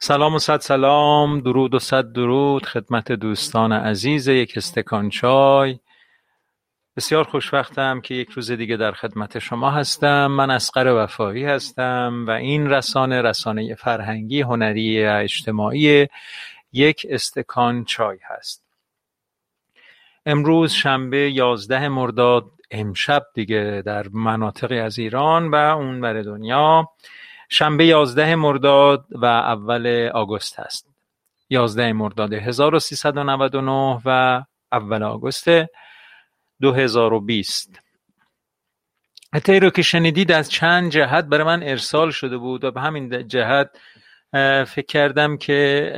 سلام و صد سلام درود و صد درود خدمت دوستان عزیز یک استکان چای. بسیار خوشوقتم که یک روز دیگه در خدمت شما هستم. من اسقر وفایی هستم و این رسانه رسانه فرهنگی هنری و اجتماعی یک استکان چای هست. امروز شنبه یازده مرداد امشب دیگه در مناطقی از ایران و اون بر دنیا. شنبه یازده مرداد و اول آگوست هست یازده مرداد 1399 و اول آگوست 2020 حتی رو که شنیدید از چند جهت برای من ارسال شده بود و به همین جهت فکر کردم که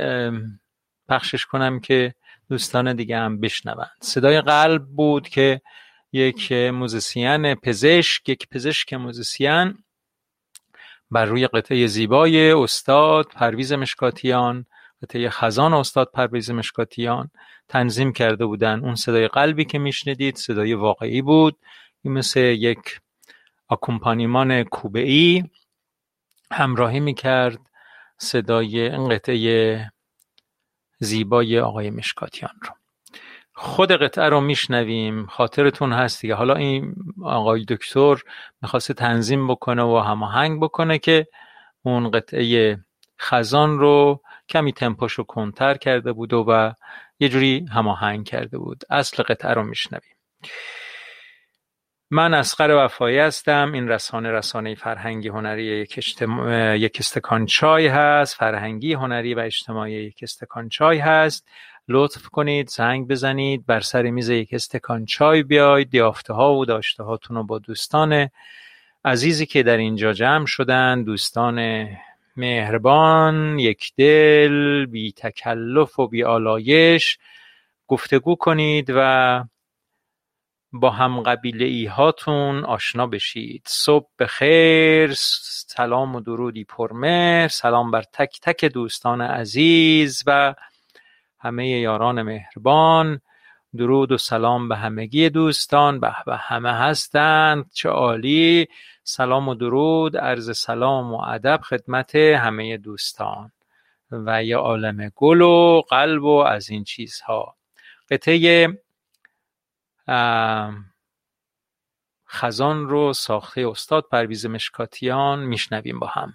پخشش کنم که دوستان دیگه هم بشنوند. صدای قلب بود که یک موزیسین پزشک یک پزشک موزیسین بر روی قطعه زیبای استاد پرویز مشکاتیان قطعه خزان استاد پرویز مشکاتیان تنظیم کرده بودن. اون صدای قلبی که میشنیدید صدای واقعی بود. این مثل یک آکومپانیمان کوبه ای همراهی می‌کرد صدای این قطعه زیبای آقای مشکاتیان رو. خود قطعه رو میشنویم خاطرتون هست دیگه. حالا این آقای دکتر می‌خواسته تنظیم بکنه و هماهنگ بکنه که اون قطعه خزان رو کمی تمپاشو کنتر کرده بود و یه جوری هماهنگ کرده بود. اصل قطعه رو میشنویم. من اسقر وفایی هستم. این رسانه رسانه فرهنگی هنری یک, اجتماع... یک استکان چای هست. فرهنگی هنری و اجتماعی یک استکان چای هست. لطف کنید زنگ بزنید بر سر میز یک استکان چای بیاید یافته ها و داشته هاتون رو با دوستان عزیزی که در اینجا جمع شدن دوستان مهربان یک دل بی تکلف و بی آلایش گفتگو کنید و با هم قبیله ای هاتون آشنا بشید. صبح بخیر سلام و درودی پرمهر سلام بر تک تک دوستان عزیز و همه یاران مهربان. درود و سلام به همگی دوستان. به به همه هستند چه عالی. سلام و درود. عرض سلام و ادب خدمت همه دوستان و یه عالم گل و قلب و از این چیزها. قطعه خزان رو ساخته استاد پرویز مشکاتیان میشنویم با هم.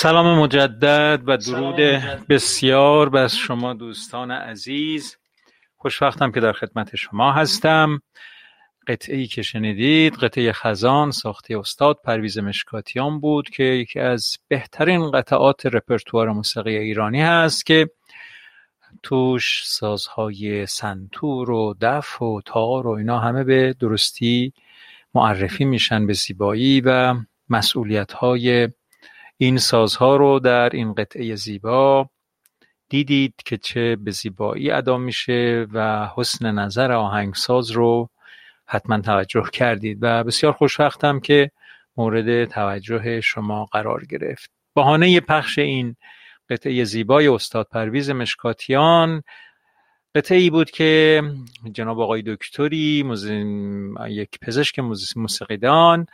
سلام مجدد و درود بسیار بر شما دوستان عزیز. خوشوقتم که در خدمت شما هستم. قطعه ای که شنیدید قطعه خزان ساخته استاد پرویز مشکاتیان بود که یکی از بهترین قطعات رپرتوار موسیقی ایرانی هست که توش سازهای سنتور و دف و تار و اینا همه به درستی معرفی میشن به زیبایی و مسئولیت های این سازها رو در این قطعه زیبا دیدید که چه به زیبایی ادا میشه و حسن نظر آهنگساز رو حتما توجه کردید و بسیار خوشوقتم که مورد توجه شما قرار گرفت. بهانه پخش این قطعه زیبای استاد پرویز مشکاتیان قطعه ای بود که جناب آقای دکتری یک پزشک موسیقیدان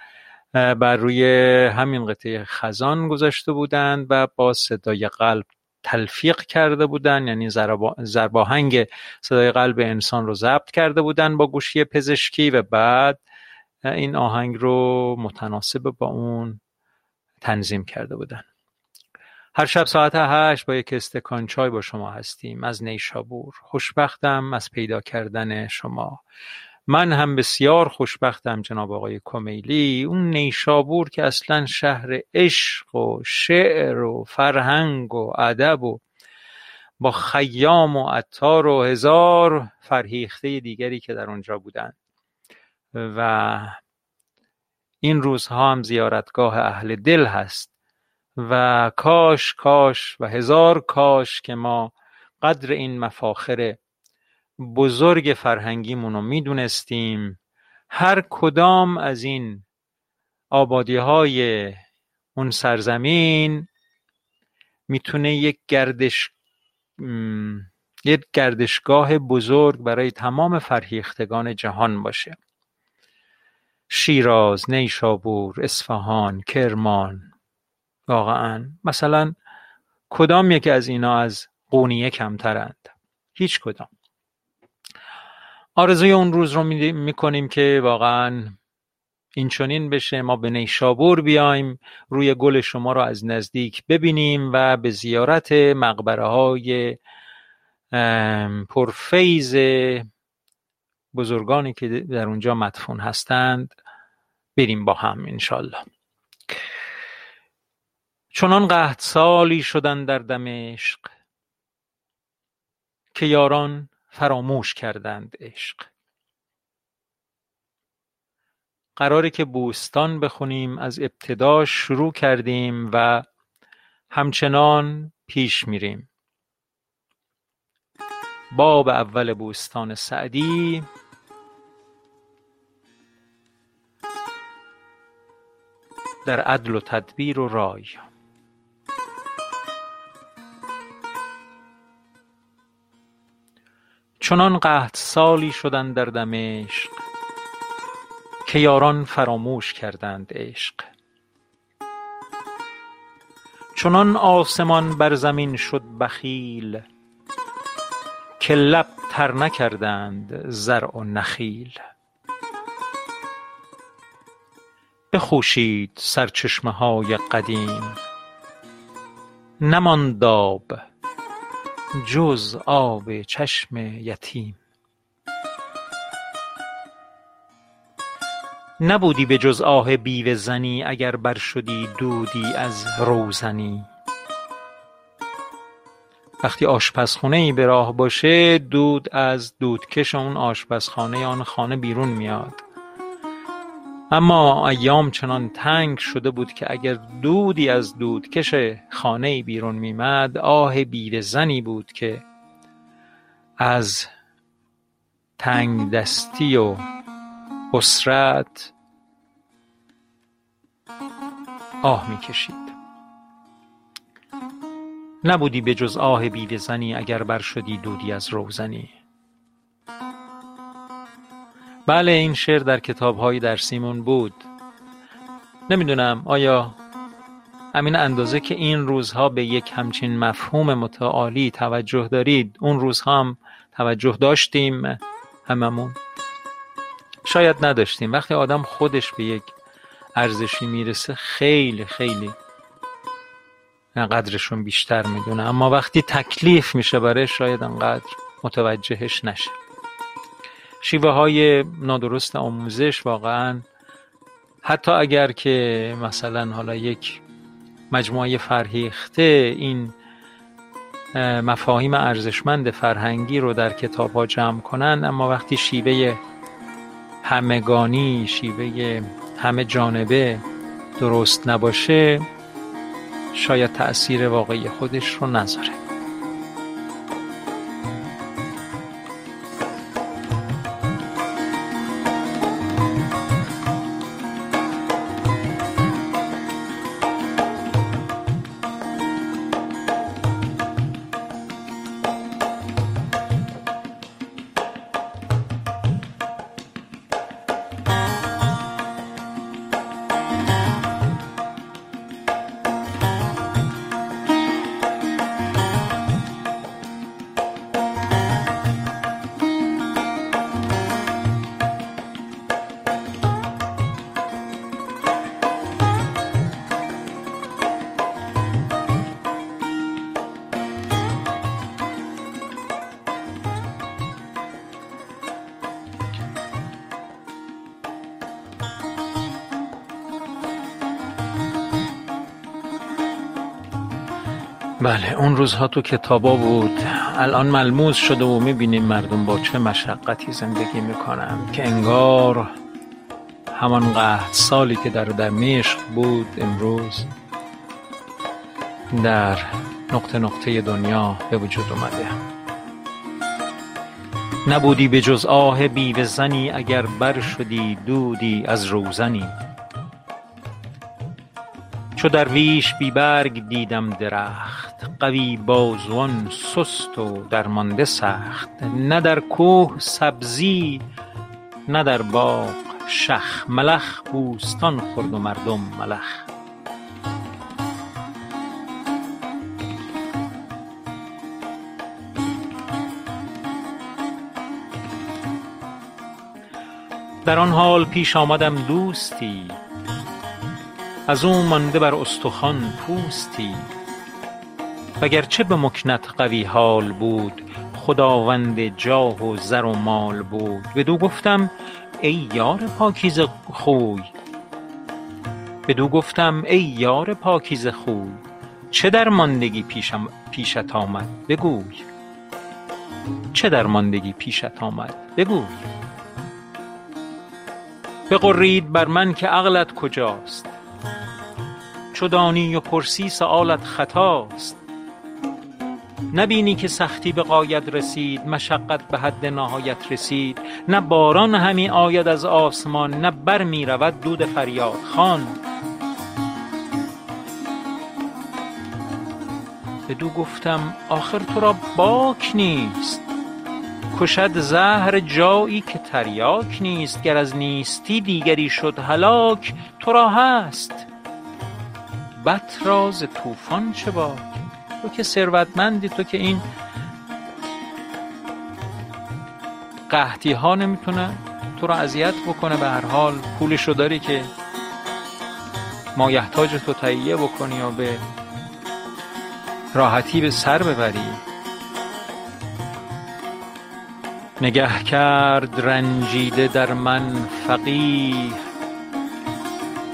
بر روی همین قطعه خزان گذاشته بودند و با صدای قلب تلفیق کرده بودند یعنی زرباهنگ صدای قلب انسان رو ضبط کرده بودند با گوشی پزشکی و بعد این آهنگ رو متناسب با اون تنظیم کرده بودند. هر شب ساعت هشت با یک استکان چای با شما هستیم. از نیشابور خوشبختم از پیدا کردن شما. من هم بسیار خوشبختم جناب آقای کمیلی. اون نیشابور که اصلا شهر عشق و شعر و فرهنگ و ادب و با خیام و عطار و هزار فرهیخته دیگری که در اونجا بودند و این روزها هم زیارتگاه اهل دل هست و کاش کاش و هزار کاش که ما قدر این مفاخر بزرگ فرهنگیمون رو می‌دونستیم. هر کدام از این آبادی های اون سرزمین می‌تونه یک گردش یک گردشگاه بزرگ برای تمام فرهیختگان جهان باشه. شیراز، نیشابور، اصفهان، کرمان. واقعا مثلا کدام یکی از اینا از قونیه کمترند؟ هیچ کدام. آرزوی اون روز رو می‌کنیم که واقعا این چنین بشه. ما به نیشابور بیایم روی گل شما رو از نزدیک ببینیم و به زیارت مقبره های پرفیز بزرگانی که در اونجا مدفون هستند بریم با هم انشالله چنان قحط سالی شدن در دمشق که یاران فراموش کردند عشق. قراره که بوستان بخونیم از ابتدا شروع کردیم و همچنان پیش میریم. باب اول بوستان سعدی. در عدل و تدبیر و رای. چنان سالی شدند در دمشق که یاران فراموش کردند عشق. چنان آسمان بر زمین شد بخیل که لب تر نکردند زرع و نخیل. بخوشید سرچشمه های قدیم نماند آب جز آب چشم یتیم. نبودی به جز آه بیوه زنی اگر بر شدی دودی از روزنی. وقتی آشپزخونه ای به راه باشه دود از دودکش اون آشپزخانه آن خانه بیرون میاد. اما ایام چنان تنگ شده بود که اگر دودی از دودکش خانه بیرون میمد آه بیوه زنی بود که از تنگ دستی و حسرت آه می‌کشید. نبودی به جز آه بیوه زنی اگر بر شدی دودی از روزنی. بله این شعر در کتابهای درسیمون بود. نمی‌دونم آیا همین اندازه که این روزها به یک همچین مفهوم متعالی توجه دارید اون روزها هم توجه داشتیم هممون؟ شاید نداشتیم. وقتی آدم خودش به یک ارزشی می‌رسه خیلی خیلی قدرشون بیشتر می‌دونه. اما وقتی تکلیف میشه برای شاید انقدر متوجهش نشه. شیوه های نادرست آموزش واقعا حتی اگر که مثلا حالا یک مجموعه فرهیخته این مفاهیم ارزشمند فرهنگی رو در کتاب ها جمع کنن اما وقتی شیوه همگانی شیوه همه جانبه درست نباشه شاید تأثیر واقعی خودش رو نذاره. اون روزها تو کتابا بود. الان ملموس شده و می‌بینیم مردم با چه مشقتی زندگی می‌کنن. که انگار همان قهد سالی که در دمشق بود امروز در نقطه نقطه دنیا به وجود اومده. نبودی به جز آه بیوه زنی اگر بر شدی دودی از روزنی. چو درویش بی برگ دیدم درخت قوی بازوان سست و درمانده سخت. نه در کوه سبزی نه در باغ شخ. ملخ بوستان خورد و مردم ملخ. در آن حال پیش آمدم دوستی. از او مانده بر استخوان پوستی. وگرچه به مکنت قوی حال بود خداوند جاه و زر و مال بود. بدو گفتم ای یار پاکیزه خوی. بدو گفتم ای یار پاکیزه خوی. چه درماندگی پیشت آمد؟ بگوی. چه درماندگی پیشت آمد؟ بگوی. بغرید بر من که عقلت کجاست؟ چو دانی و پرسی سؤالت خطاست. نبینی که سختی به غایت رسید مشقت به حد نهایت رسید. نه باران همی آید از آسمان نه بر می رود دود فریادخوان بدو گفتم آخر تو را باک نیست. کشد زهر جایی که تریاک نیست گر از نیستی دیگری شد هلاک تو را هست. بط را ز طوفان چه باک؟ تو که ثروتمندی تو که این قحطی ها نمی‌تونه تو رو اذیت بکنه. به هر حال پولش رو داری که مایحتاج تو تهیه بکنی و به راحتی به سر ببری. نگه کرد رنجیده در من فقیه.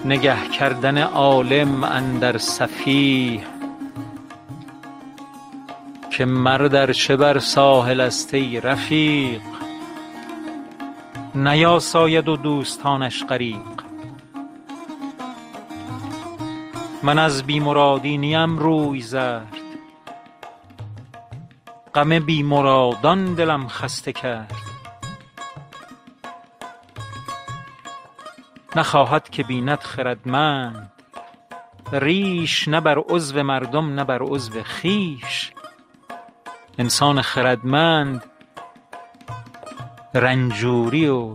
نگه کردن عالم اندر سفیه که مرد چه بر ساحل است ای رفیق؟ نیاساید و دوستانش غریق. من از بی مرادی نیم روی زرد. غم بی مرادان دلم خسته کرد. نخواهد که بیند خردمند. ریش نه بر عضو مردم نه بر عضو خویش. انسان خردمند رنجوری و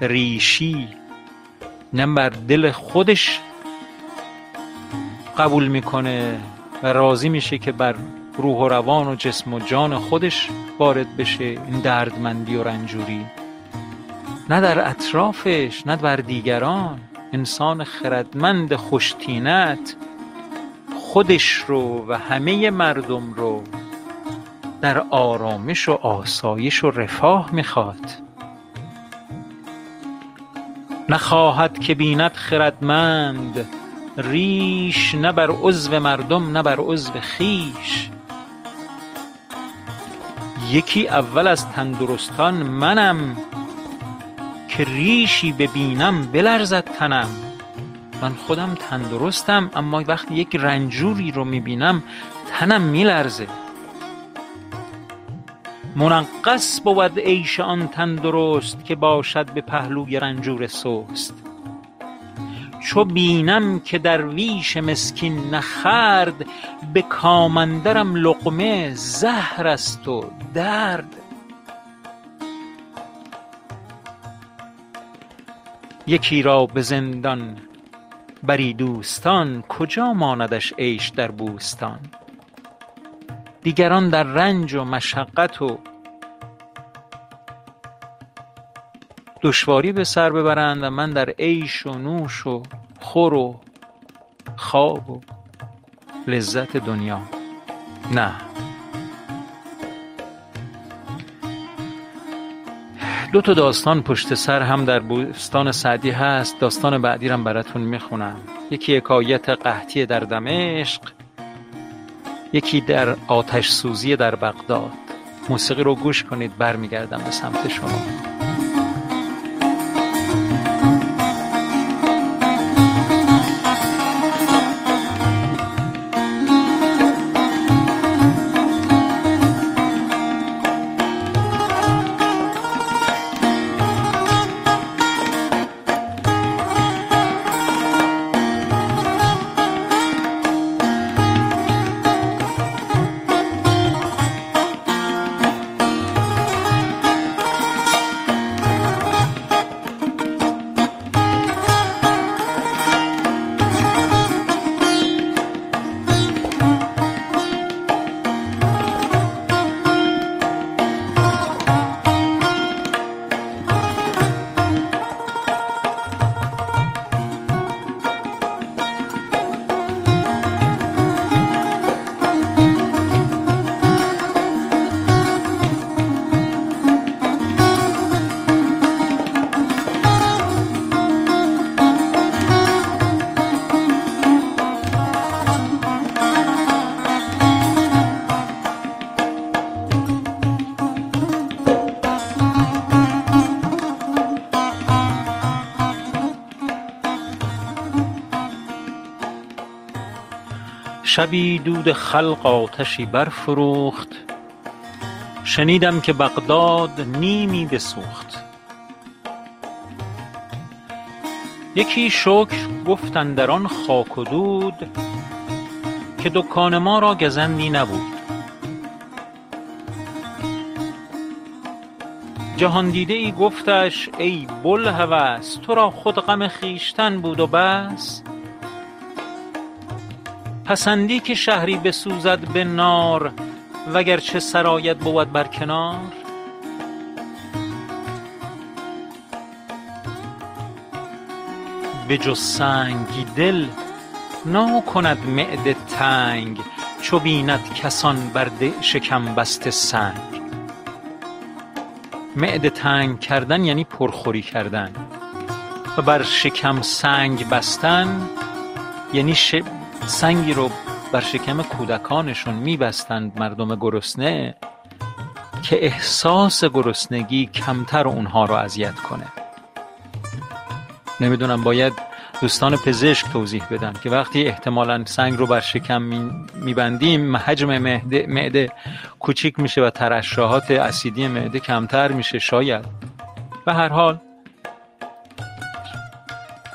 ریشی نه بر دل خودش قبول می‌کنه و راضی میشه که بر روح و روان و جسم و جان خودش وارد بشه این دردمندی و رنجوری. نه در اطرافش نه بر دیگران. انسان خردمند خوش خودش رو و همه مردم رو در آرامش و آسایش و رفاه می‌خواد. نخواهد که بیند خردمند. ریش نه بر عضو مردم نه بر عضو خویش یکی اول از تندرستان منم که ریشی ببینم بلرزد تنم. من خودم تندرستم اما وقتی یک رنجوری رو می‌بینم تنم میلرزه. منغص بود عیش آن تندرست که باشد به پهلوی رنجور سست. چو بینم که درویش مسکین نخورد به کام اندرم لقمه زهر است و درد. یکی را به زندان بری دوستان کجا ماندش عیش در بوستان؟ دیگران در رنج و مشقت و دشواری به سر ببرند و من در عیش و نوش و خور و خواب و لذت دنیا. نه. دو تا داستان پشت سر هم در بوستان سعدی هست. داستان بعدی رو براتون می‌خونم. یکی حکایت قحطی در دمشق یکی در آتش سوزی در بغداد. موسیقی رو گوش کنید برمیگردم به سمت شما. شبی دود خلق آتشی برفروخت. شنیدم که بغداد نیمی بسوخت. یکی شکر گفت اندر آن خاک و دود که دکان ما را گزندی نبود. جهاندیده ای گفتش ای بوالهوس تو را خود غم خویشتن بود و بس. پسندی که شهری بسوزد به نار وگرچه سرایت بود بر کنار؟ به جز سنگ دل ناکند معده تنگ چو بیند کسان بر شکم بسته سنگ. معده تنگ کردن یعنی پرخوری کردن. و بر شکم سنگ بستن یعنی سنگی رو بر شکم کودکانشون میبستند مردم گرسنه که احساس گرسنگی کمتر اونها رو اذیت کنه. نمی‌دونم باید دوستان پزشک توضیح بدن که وقتی احتمالا سنگ رو بر شکم میبندیم حجم معده, معده کوچیک میشه و ترشحات اسیدی معده کمتر میشه شاید. و هر حال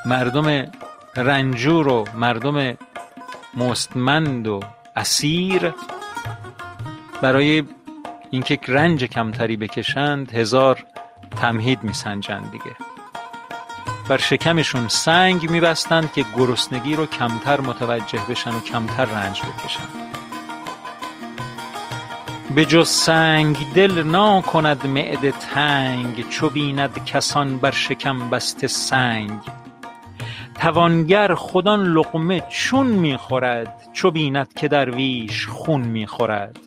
مردم رنجور و مردم مستمند و اسیر. برای اینکه رنج کمتری بکشند هزار تمهید میسنجند دیگه. بر شکمشون سنگ میبستند که گرسنگی رو کمتر متوجه بشن و کمتر رنج بکشن. به جز سنگ دل ناکند معده تنگ چو بیند کسان بر شکم بسته سنگ. توانگر خود آن لقمه چون می خورد چو بیند که درویش خون می خورد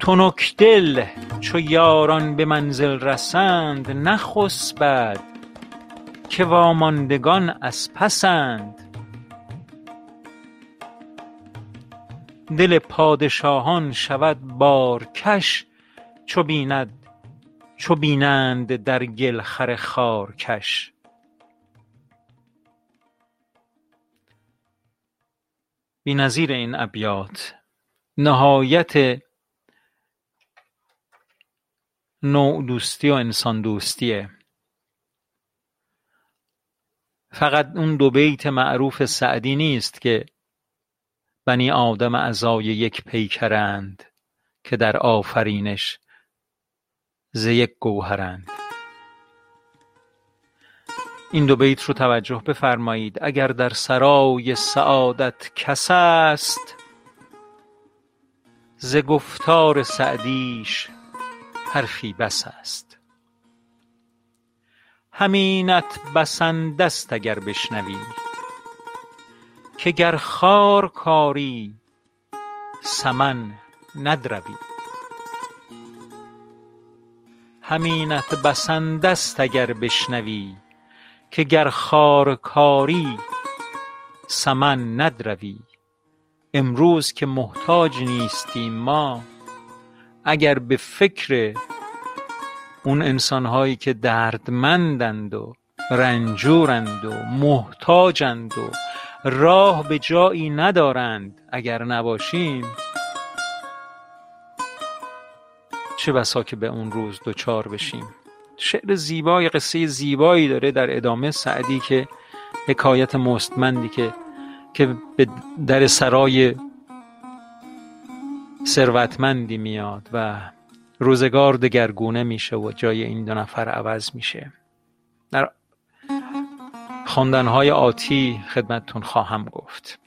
تنک دل چو یاران به منزل رسند نخسبد که واماندگان از پسند. دل پادشاهان شود بارکش چو بینند در گل خر خارکش. بی نظیر این ابیات. نهایت نوع دوستی و انسان دوستیه. فقط اون دو بیت معروف سعدی نیست که بنی آدم اعضای یک پیکرند که در آفرینش ز یک گوهرند. این دو بیت رو توجه بفرمایید. اگر در سرای سعادت کس است ز گفتار سعدیش حرفی بس است. همینت بسنده ست اگر بشنوی که گر خار کاری سمن ندروی. همینت بسنده ست اگر بشنوی که گر خار کاری سمن ندروی. امروز که محتاج نیستیم ما اگر به فکر اون انسان هایی که دردمندند و رنجورند و محتاجند و راه به جایی ندارند اگر نباشیم چه بسا که به اون روز دچار بشیم. شعر زیبای قصه زیبایی داره در ادامه سعدی که حکایت مستمندی که که به در سرای ثروتمندی میاد و روزگار دگرگونه میشه و جای این دو نفر عوض میشه. در خواندنهای آتی خدمتتون خواهم گفت.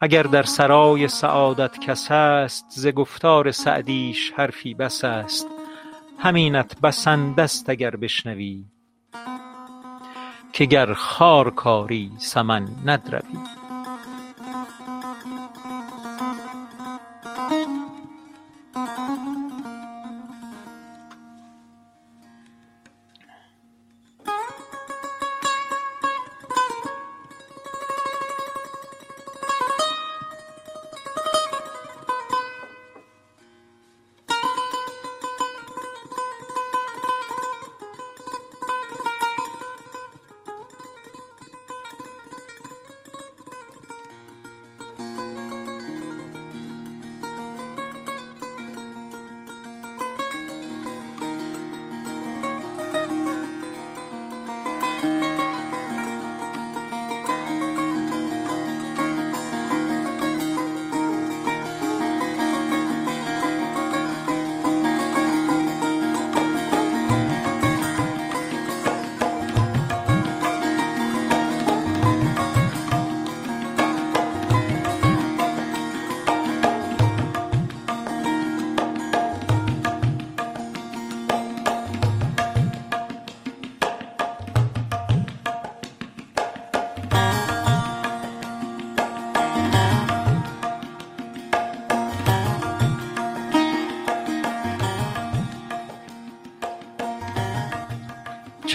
اگر در سرای سعادت کس است ز گفتار سعدیش حرفی بس است. همینت بسنده ست اگر بشنوی که گر خار کاری سمن ندروی.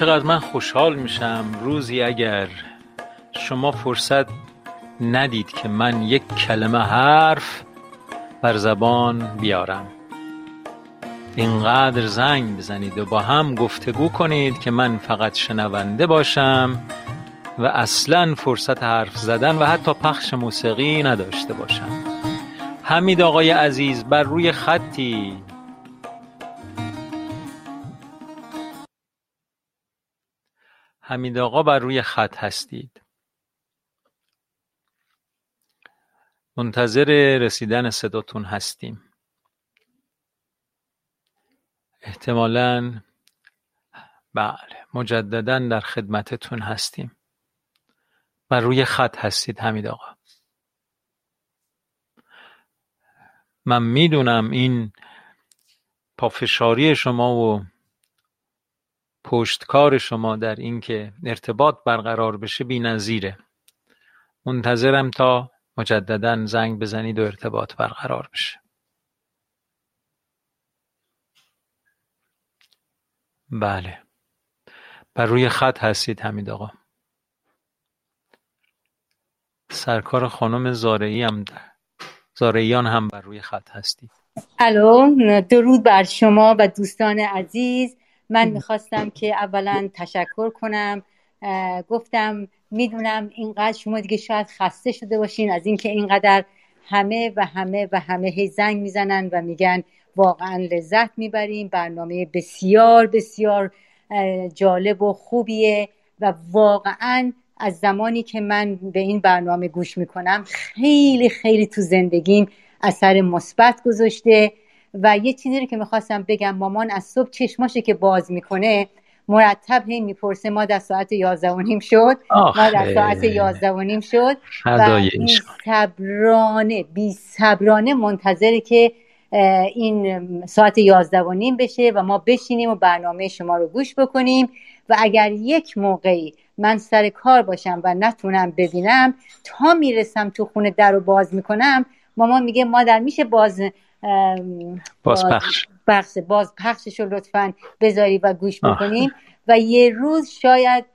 چقدر من خوشحال میشم. روزی اگر شما فرصت ندید که من یک کلمه حرف بر زبان بیارم. اینقدر زنگ بزنید و با هم گفتگو کنید که من فقط شنونده باشم و اصلا فرصت حرف زدن و حتی پخش موسیقی نداشته باشم. حمید آقای عزیز بر روی خطی حمید آقا بر روی خط هستید. منتظر رسیدن صداتون هستیم. احتمالا بله مجددا در خدمتتون هستیم. بر روی خط هستید حمید آقا. من می‌دونم این پافشاری شما و پشتکار شما در اینکه ارتباط برقرار بشه نظیره. منتظرم تا مجددا زنگ بزنید و ارتباط برقرار بشه. بله. بر روی خط هستید حمید آقا. سرکار خانم زارعی هم زارعیان هم بر روی خط هستید. الو درود بر شما و دوستان عزیز. من می‌خواستم که اولا تشکر کنم گفتم می‌دونم اینقدر شما دیگه شاید خسته شده باشین از اینکه اینقدر همه و همه و همه هی زنگ می‌زنن و میگن واقعا لذت می‌بریم. برنامه بسیار بسیار جالب و خوبیه و واقعا از زمانی که من به این برنامه گوش می‌کنم خیلی خیلی تو زندگیم اثر مثبت گذاشته. و یه چیزی رو که می‌خواستم بگم مامان از صبح چشماشه که باز می‌کنه مرتب هی می‌پرسه ما در ساعت یازده و نیم شد؟ ما در ساعت یازده و نیم شد؟ و بی صبرانه بی صبرانه منتظره که این ساعت یازده و نیم بشه و ما بشینیم و برنامه شما رو گوش بکنیم. و اگر یک موقعی من سر کار باشم و نتونم ببینم تا می‌رسم تو خونه در رو باز می‌کنم مامان میگه مادر میشه باز باز پخش بخش باز پخشش رو لطفا بذاری و گوش بکنیم و یه روز شاید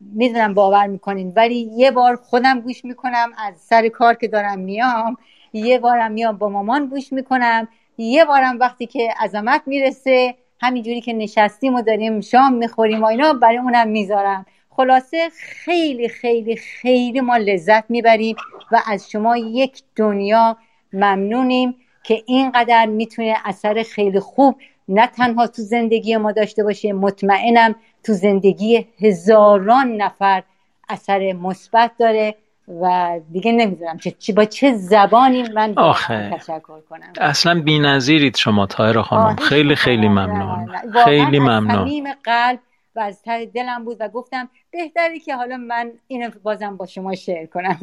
می‌دونم باور می‌کنین ولی یه بار خودم گوش می‌کنم از سر کار که دارم میام. یه بارم میام با مامان گوش می‌کنم. یه بارم وقتی که عظمت می‌رسه همینجوری که نشستیم و داریم شام می‌خوریم و اینا برای اونم می‌ذارم. خلاصه خیلی خیلی خیلی ما لذت می‌بریم و از شما یک دنیا ممنونیم. که اینقدر می‌تونه اثر خیلی خوب نه تنها تو زندگی ما داشته باشه مطمئنم تو زندگی هزاران نفر اثر مثبت داره و دیگه نمی‌دونم چه با چه زبانی من تشکر کنم. اصلا بی‌نظیرید شما تایر خانم. خیلی خیلی ممنون. خیلی ممنون. قلب و از ته دلم بود و گفتم بهتری که حالا من اینو بازم با شما شیر کنم.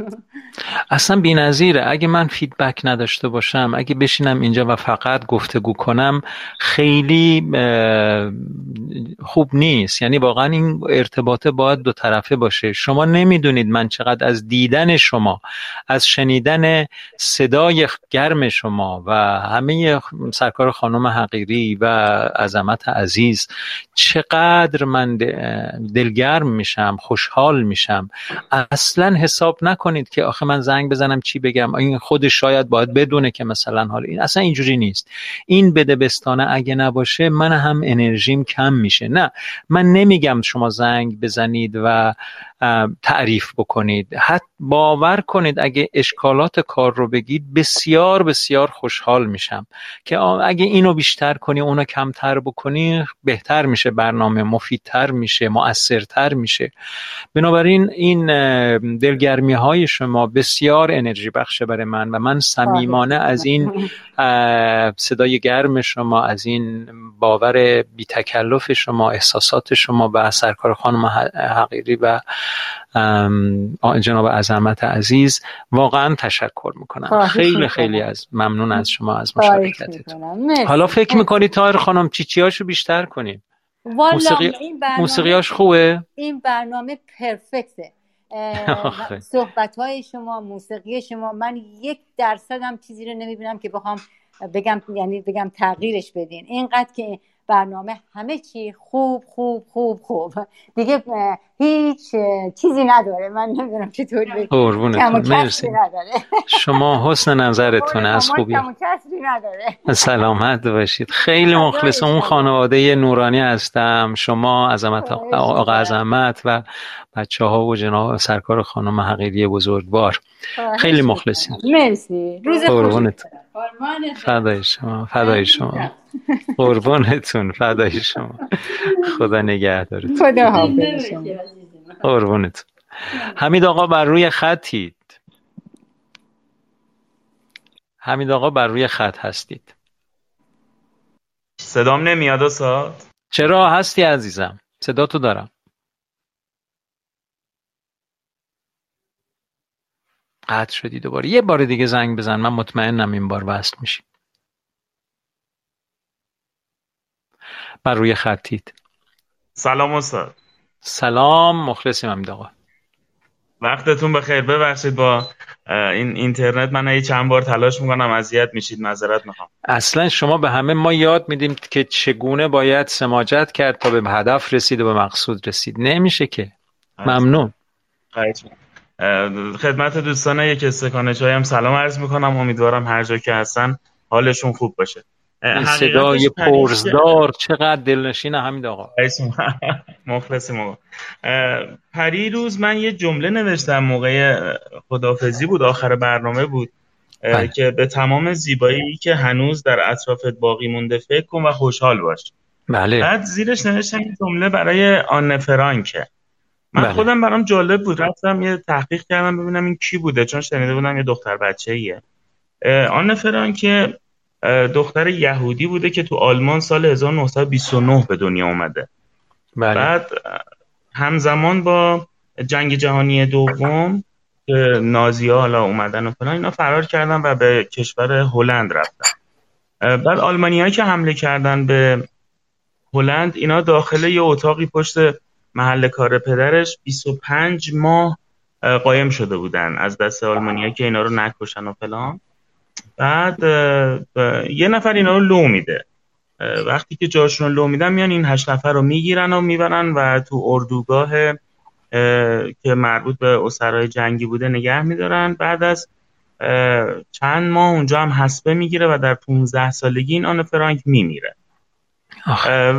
اصلا بی نظیره. اگه من فیدبک نداشته باشم اگه بشینم اینجا و فقط گفتگو کنم خیلی خوب نیست. یعنی واقعا این ارتباطه باید دو طرفه باشه. شما نمی‌دونید من چقدر از دیدن شما از شنیدن صدای گرم شما و همه سرکار خانم حقیری و عظمت عزیز چقدر من دلگرم میشم. خوشحال میشم. اصلا حساب نکنید که آخه من زنگ بزنم چی بگم. این خودش شاید باید بدونه که مثلا حال این اصلا اینجوری نیست. این بده بستانه اگه نباشه من هم انرژیم کم میشه. نه من نمیگم شما زنگ بزنید و تعریف بکنید. حتی باور کنید اگه اشکالات کار رو بگید بسیار بسیار خوشحال میشم که اگه اینو بیشتر کنی اونو کمتر بکنی بهتر میشه برنامه مفیدتر میشه مؤثرتر میشه. بنابراین این دلگرمی های شما بسیار انرژی بخشه برای من و من صمیمانه از این صدای گرم شما از این باور بی تکلف شما احساسات شما و سرکار خانم حقیری و جناب عظمت عزیز واقعا تشکر می‌کنم. خیلی خیلی از ممنون از شما از مشارکتت حالا فکر می‌کنید تایر خانم چیچیاشو بیشتر کنیم؟ موسیقی... موسیقیاش خوبه؟ این برنامه پرفکته. صحبت های شما موسیقی شما من یک درصدم چیزی رو نمی‌بینم که بخوام بگم یعنی بگم تغییرش بدین. اینقدر که برنامه همه چی خوب خوب خوب خوب. دیگه هیچ چیزی نداره. من نمی‌دونم چطوری بگم. مرسی. شما حسن نظرتون از خوبی؟ نداره. سلامت باشید. خیلی مخلص اون خانواده نورانی هستم. شما عظمت آقا عظمت و بچه ها و جناب سرکار خانم حقیقی بزرگوار. خیلی مخلصیم. مرسی. روز فدای شما فدای شما. قربانتون فدای شما. خدا نگهدارتون. خدا حافظ. قربانتون حمید آقا بر روی خطید. حمید آقا بر روی خط هستید. صدام نمیاد استاد؟ چرا؟ هستی عزیزم. صدا تو دارم. قطع شدی دوباره. یه بار دیگه زنگ بزن من مطمئنم این بار وصل میشی. بر روی خطید سلام استاد. سلام مخلصیم حمید آقا. وقتتون بخیر. ببخشید با این اینترنت من یه چند بار تلاش می‌کنم اذیت میشید معذرت می‌خوام. اصلا شما به همه ما یاد میدیم که چگونه باید سماجت کرد تا به هدف رسید و به مقصود رسید. نمیشه که. ممنون. خدمت دوستان یک استکان چای هم سلام عرض می‌کنم. امیدوارم هر جا که هستن حالشون خوب باشه. صدای پرزدار چقدر دلنشین همین آقا. مخلصیم آقا. روز من یه جمله نوشتم موقع خدافزی بود آخر برنامه بود بله. که به تمام زیبایی که هنوز در اطرافت باقی مونده فکر کن و خوشحال باش. بله. بعد زیرش نوشتم این جمله برای آن فرانکه من بله. خودم برام جالب بود رفتم یه تحقیق کردم ببینم این کی بوده چون شنیده بودم یه دختر بچه ایه آن فرانکه دختر یهودی بوده که تو آلمان سال 1929 به دنیا اومده بله. بعد همزمان با جنگ جهانی دوم که نازی ها حالا اومدن و فلان اینا فرار کردن و به کشور هلند رفتن بعد آلمانی که حمله کردن به هلند اینا داخل یه اتاقی پشت محل کار پدرش 25 ماه قایم شده بودن از دست آلمانیا که اینا رو نکشن و فلان. بعد یه نفر اینا رو لو میده. وقتی که جاشون رو لو میدن میان این هشت نفر رو می‌گیرن و می‌برن و تو اردوگاه که مربوط به اسرای جنگی بوده نگه میدارن. بعد از چند ماه اونجا هم حسبه می‌گیره و در 15 سالگی این آن فرانک میمیره.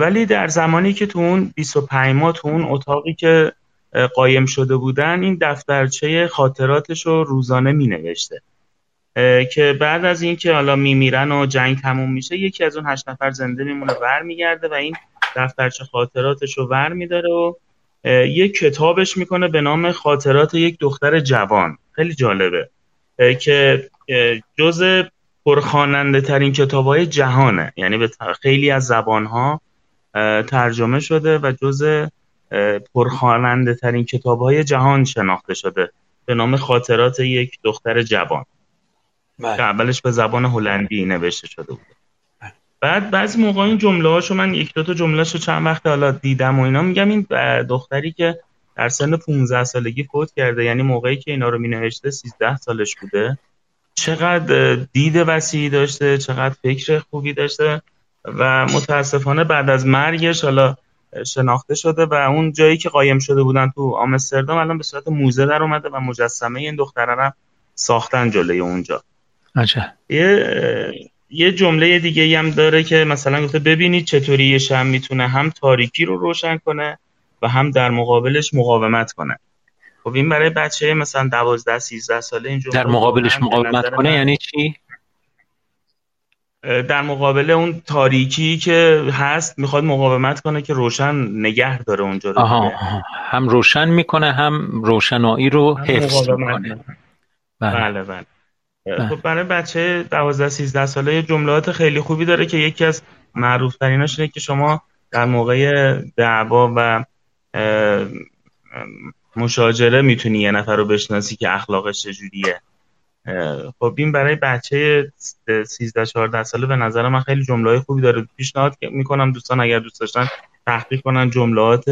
ولی در زمانی که تو اون 25 ماه تو اون اتاقی که قایم شده بودن این دفترچه خاطراتش رو روزانه مینوشته. که بعد از اینکه حالا میمیرن و جنگ تموم میشه یکی از اون هشت نفر زنده میمونه ور میگرده و این دفترچه خاطراتش رو ور میداره و یک کتابش می‌کنه به نام خاطرات یک دختر جوان. خیلی جالبه. که جز پرخاننده ترین کتاب های جهانه یعنی به خیلی از زبان ها ترجمه شده و جز پرخاننده ترین کتاب های جهان شناخته شده به نام خاطرات یک دختر جوان بله. که اولش به زبان هلندی نوشته شده بود بله. بعد بعضی موقع این جمله هاشو من یک دو تا جمله شو چند وقت حالا دیدم و اینا میگم این دختری که در سن 15 سالگی فوت کرده یعنی موقعی که اینا رو می نوشته 13 سالش بوده چقدر دید وسیعی داشته چقدر فکر خوبی داشته و متاسفانه بعد از مرگش حالا شناخته شده و اون جایی که قایم شده بودن تو آمستردام الان به صورت موزه در اومده و مجسمه این دختره ساختن جلوی اونجا. یه یه جمله دیگه هم داره که مثلا گفته ببینید چطوری یه شم می‌تونه هم تاریکی رو روشن کنه و هم در مقابلش مقاومت کنه. خب این برای بچه مثلا 12 13 ساله این در مقابلش مقاومت کنه یعنی چی؟ در مقابل اون تاریکی که هست می‌خواد مقاومت کنه که روشن نگه داره اونجا رو آها, هم روشن می‌کنه هم روشنایی رو حفظ می‌کنه. بله. بله, بله. خب برای بچه 12 13 ساله جملات خیلی خوبی داره که یکی از معروف تریناش اینه که شما در موقع دعوا و مشاجره می‌تونی یه نفر رو بشناسی که اخلاقش چجوریه. خب این برای بچه 13 14 ساله به نظر من خیلی جمله خوبی داره. پیشنهاد می‌کنم دوستان اگر دوست داشتن تحقیق کنن جملات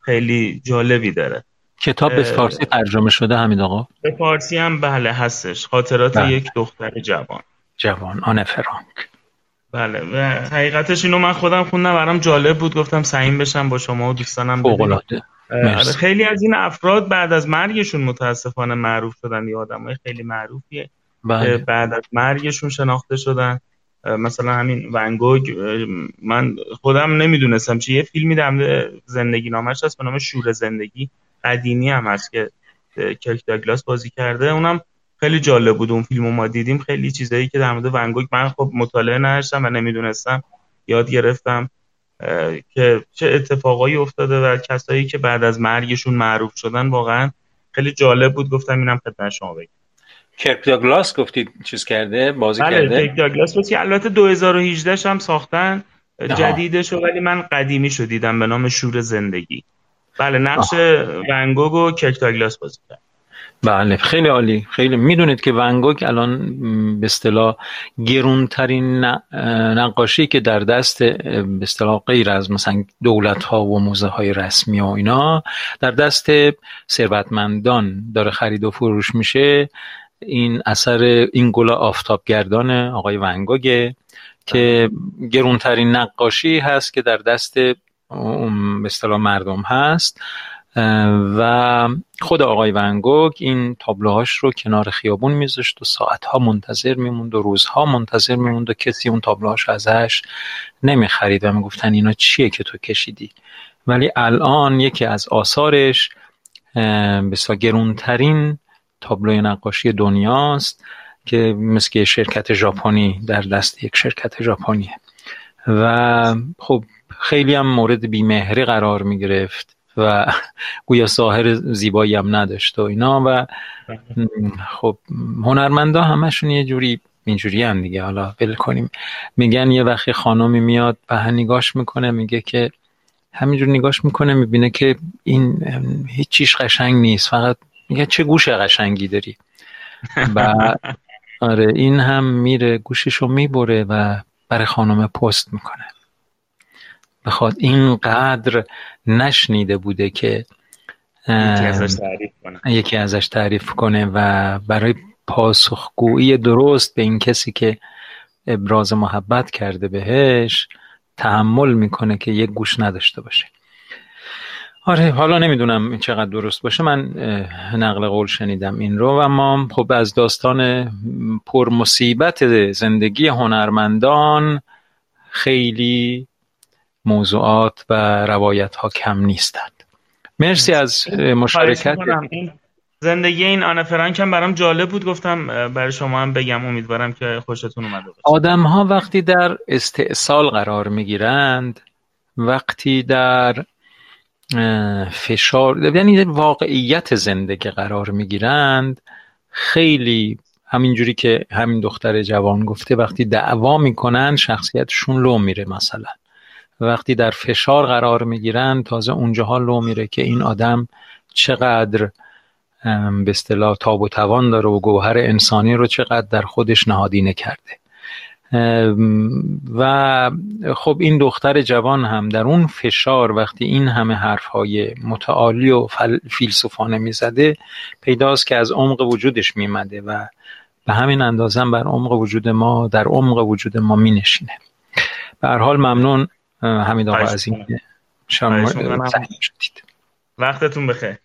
خیلی جالبی داره. کتاب به فارسی ترجمه شده همین آقا؟ به فارسی هم بله هستش. خاطرات بله. یک دختر جوان. جوان آن فرانک. بله و حقیقتش اینو من خودم خوندم برام جالب بود. گفتم سعیم بشم با شما و دوستانم آره، خیلی از این افراد بعد از مرگشون متاسفانه معروف شدن. یه آدمای خیلی معروفیه بله. بعد از مرگشون شناخته شدن. مثلا همین ونگوگ من خودم نمی‌دونستم چه یه فیلمی در زندگی نامش هست به نام شور زندگی. قدیمی هم هست که کرک داگلاس بازی کرده. اونم خیلی جالب بود. اون فیلم ما دیدیم. خیلی چیزایی که در مورد ونگوگ من خب مطالعه نداشتم و نمی‌دونستم. یاد گرفتم. که چه اتفاقایی افتاده و کسایی که بعد از مرگشون معروف شدن واقعا خیلی جالب بود. گفتم اینم خدمت شما بگم. کرک داگلاس گفتید چیز کرده بازی بله، کرده؟ کرک داگلاس بود البته 2018 هم ساختن جدیدش ولی من قدیمی شو دیدم به نام شور زندگی. بله نقش ونگوگ و کرک داگلاس بازی کرد. بله خیلی عالی. خیلی می‌دونید که ونگوک الان به اصطلاح گرونترین نقاشی که در دست به اصطلاح غیر از مثلا دولت ها و موزه های رسمی و اینا در دست ثروتمندان داره خرید و فروش میشه. این اثر این گل آفتابگردان آقای ونگوگه که گرونترین نقاشی هست که در دست به اصطلاح مردم هست. و خود آقای ونگوگ این تابلوهاش رو کنار خیابون میذاشت و ساعتها منتظر میموند و روزها منتظر میموند و کسی اون تابلوهاش ازش نمی‌خرید و می‌گفتن اینا چیه که تو کشیدی. ولی الان یکی از آثارش بسیار گرونترین تابلوی نقاشی دنیاست که مثل شرکت ژاپنی در دست یک شرکت ژاپنیه. و خب خیلی هم مورد بیمهری قرار می گرفت و گویا ساهر زیبایی هم نداشت و اینا و خب هنرمندا همشون یه جوری اینجوری هم دیگه. حالا ول کنیم. میگن یه وقتی خانمی میاد و نگاش می‌کنه میگه که همینجور نگاش می‌کنه می‌بینه که این هیچ چیش قشنگ نیست. فقط میگه چه گوش قشنگی داری؟ و آره این هم میره گوششو می‌بره و برای خانم پست می‌کنه. بخواد اینقدر نشنیده بوده که یکی ازش تعریف کنه. و برای پاسخگویی درست به این کسی که ابراز محبت کرده بهش تحمل می‌کنه که یک گوش نداشته باشه. آره حالا نمی‌دونم چقدر درست باشه. من نقل قول شنیدم این رو. و ما خب از داستان پرمصیبت زندگی هنرمندان خیلی موضوعات و روایت ها کم نیستند. مرسی از مشارکت. زندگی این آن فرانک هم برام جالب بود. گفتم برای شما هم بگم. امیدوارم که خوشتون اومده باشه. آدم ها وقتی در استعصال قرار می‌گیرند وقتی در فشار یعنی واقعیت زندگی قرار می‌گیرند خیلی همینجوری که همین دختر جوان گفته وقتی دعوا می‌کنن شخصیتشون لو میره مثلا. وقتی در فشار قرار می‌گیرن تازه اونجاها لو میره که این آدم چقدر به اصطلاح تاب و توان داره و گوهر انسانی رو چقدر در خودش نهادینه کرده. و خب این دختر جوان هم در اون فشار وقتی این همه حرفهای متعالی و فیلسوفانه می‌زده پیداست که از عمق وجودش میمده و به همین اندازه بر عمق وجود ما در عمق وجود ما مینشینه. به هر حال ممنون حمید آقا از این شما وقتتون بخیر.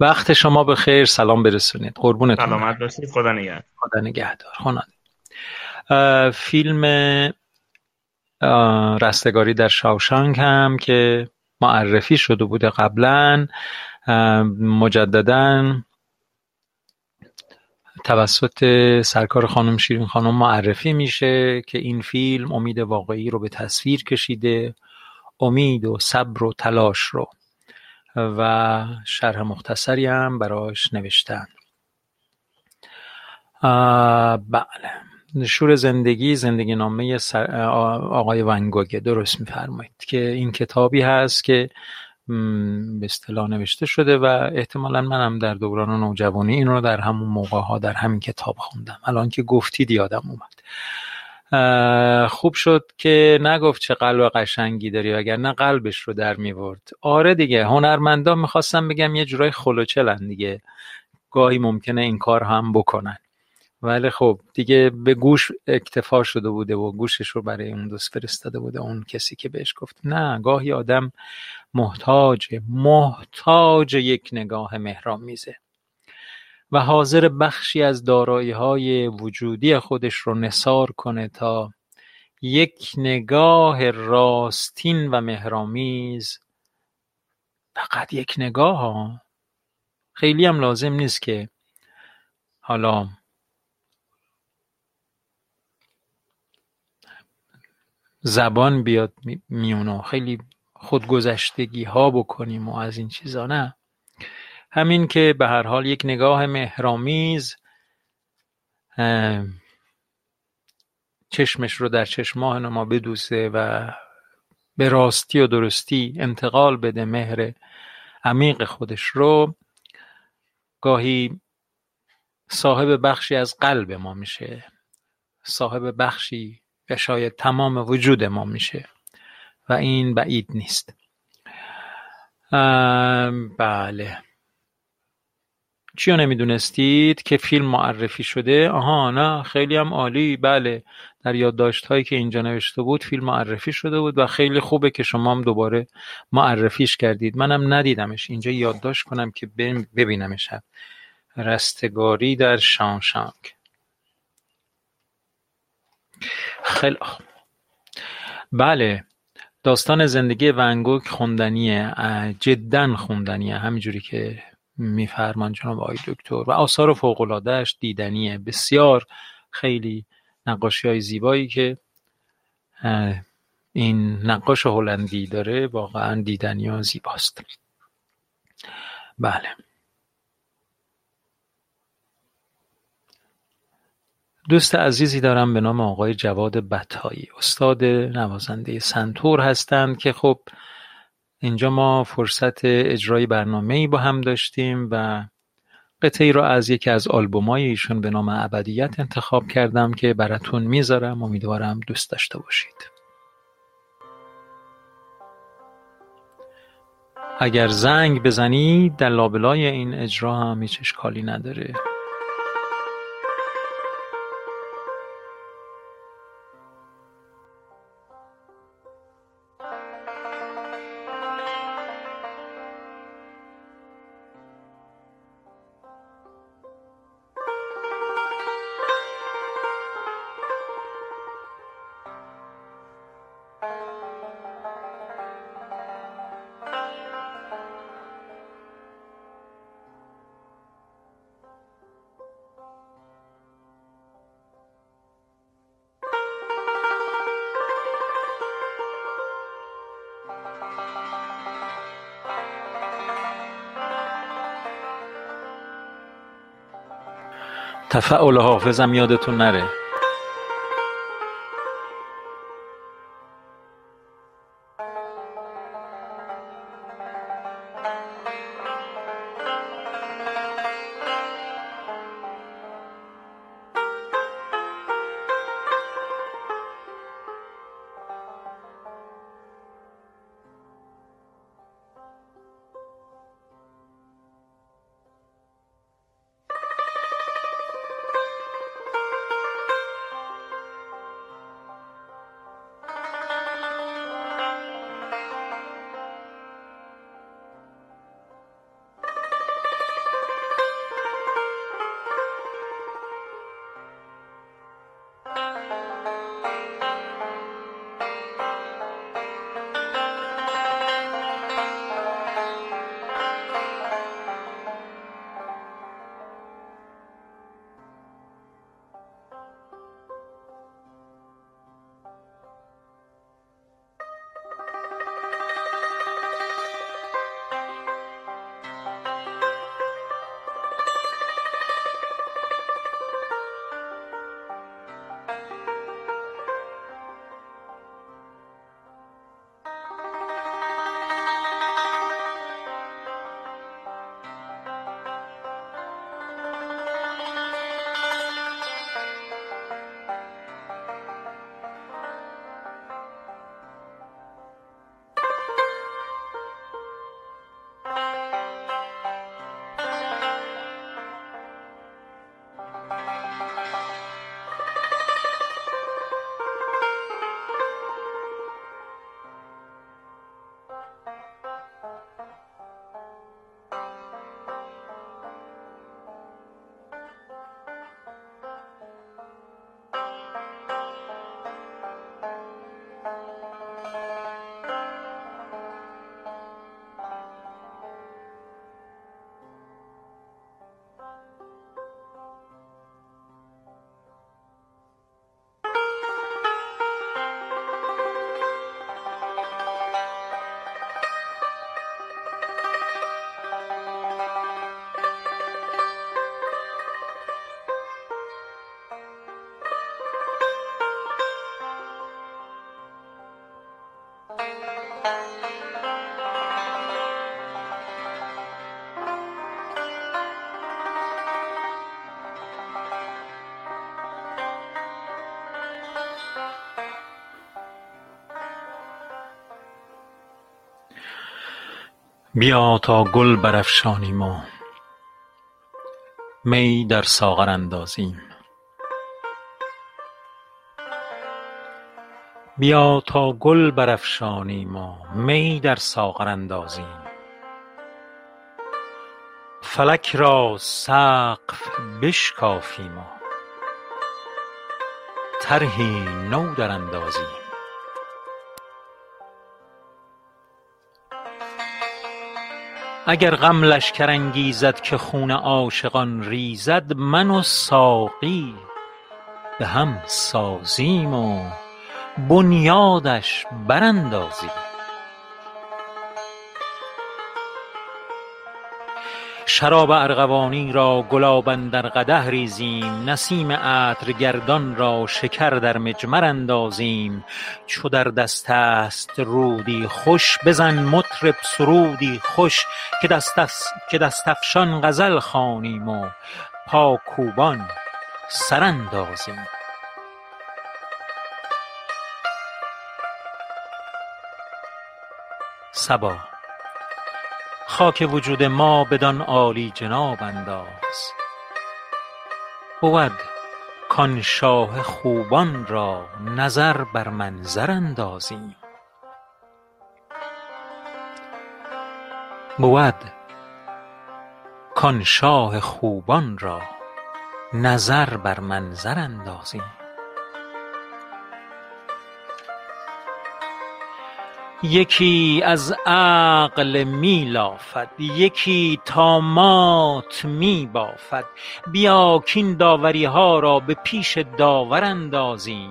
وقت شما بخیر سلام برسونید. قربونتون سلامت باشید. خدا نگهدار. خدا نگهدار. فیلم رستگاری در شاوشانگ هم که معرفی شده بوده قبلا مجددا توسط سرکار خانم شیرین خانم معرفی میشه که این فیلم امید واقعی رو به تصویر کشیده امید و صبر و تلاش رو. و شرح مختصری هم براش نوشتن. بله. شور زندگی زندگی نامه آقای ونگوگه درست میفرمایید که این کتابی هست که به اصطلاح نوشته شده و احتمالا منم در دوران نوجوانی این رو در همون موقع ها در همین کتاب خوندم. الان که گفتید یادم اومد. خوب شد که نگفت چه قلب قشنگی داری اگر نه قلبش رو در میورد آره دیگه هنرمندان می‌خواستم بگم یه جورای خلوچلن دیگه. گاهی ممکنه این کار هم بکنن. ولی خب دیگه به گوش اکتفا شده بوده و گوشش رو برای اون دوست فرستاده بوده اون کسی که بهش گفت. نه گاهی آدم محتاج محتاج یک نگاه مهرامیزه و حاضر بخشی از دارایی های وجودی خودش رو نصار کنه تا یک نگاه راستین و مهرامیز فقط یک نگاه ها. خیلی هم لازم نیست که حالا زبان بیاد میون خیلی خودگذشتگی ها بکنیم و از این چیزا نه. همین که به هر حال یک نگاه مهرامیز چشمش رو در چشماه ما بدوسه و به راستی و درستی انتقال بده مهر عمیق خودش رو. گاهی صاحب بخشی از قلب ما میشه. صاحب بخشی و شاید تمام وجود ما میشه. و این بعید نیست. بله. چی نمی‌دونستید که فیلم معرفی شده؟ آها نه خیلی هم عالی. بله در یادداشت هایی که اینجا نوشته بود فیلم معرفی شده بود و خیلی خوبه که شما هم دوباره معرفیش کردید. منم ندیدمش. اینجا یادداشت کنم که ببینمش. رستگاری در شانشانگ. خیلی بله داستان زندگی ونگوک خوندنیه جدا خوندنیه. همینجوری که میفرمان جناب آقای دکتر. و آثار فوقلادهش دیدنیه. بسیار خیلی نقاشی های زیبایی که این نقاش هلندی داره واقعا دیدنی و زیباست. بله. دوست عزیزی دارم به نام آقای جواد بطایی. استاد نوازنده سنتور هستند که خب اینجا ما فرصت اجرای ای با هم داشتیم و ای را از یکی از های ایشون به نام ابدیت انتخاب کردم که براتون می‌ذارم. امیدوارم دوست داشته باشید. اگر زنگ بزنی در لابلای این اجرا هم هیچ اشکالی نداره. تفعل حافظم یادتون نره. بیا تا گل برافشانیم و می در ساغر اندازیم. بیا تا گل برافشانیم و می در ساغر اندازیم. فلک را سقف بشکافیم و طرحی نو دراندازیم اگر غم لشکر انگیزد که خون عاشقان ریزد من و ساقی به هم سازیم و بنیادش براندازیم. شراب ارغوانی را گلاب اندر قدح ریزیم نسیم عطرگردان را شکر در مجمر اندازیم. چو در دست است رودی خوش بزن مطرب سرودی خوش که دست افشان غزل خوانیم و پاکوبان سر اندازیم صبا. خاک وجود ما بدان عالیجناب انداز. بود کآن شاه خوبان را نظر بر منظر اندازیم. یکی از عقل می لافد یکی طامات می بافد بیا کاین داوری ها را به پیش داور اندازیم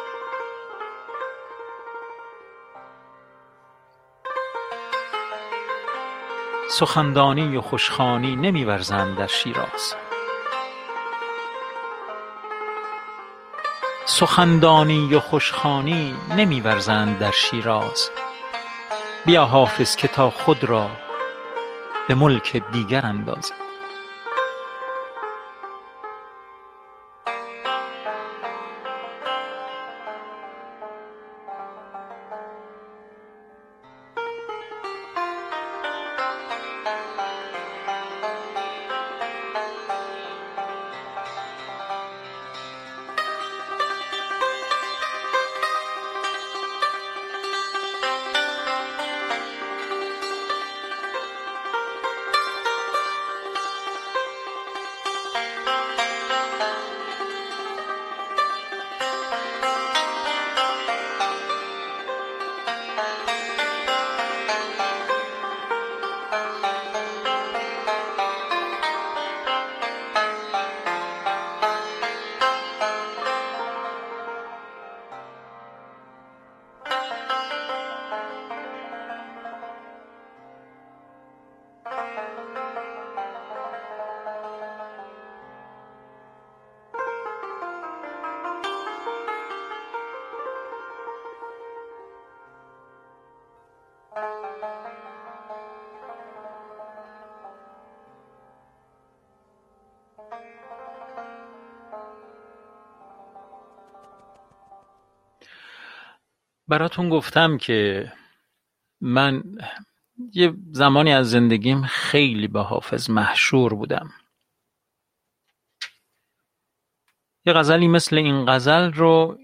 سخندانی و خوش خوانی نمی ورزند در شیراز. بیا حافظ که تا خود را به ملک دیگر اندازیم. براتون گفتم که من یه زمانی از زندگیم خیلی به حافظ محشور بودم. یه غزلی مثل این غزل رو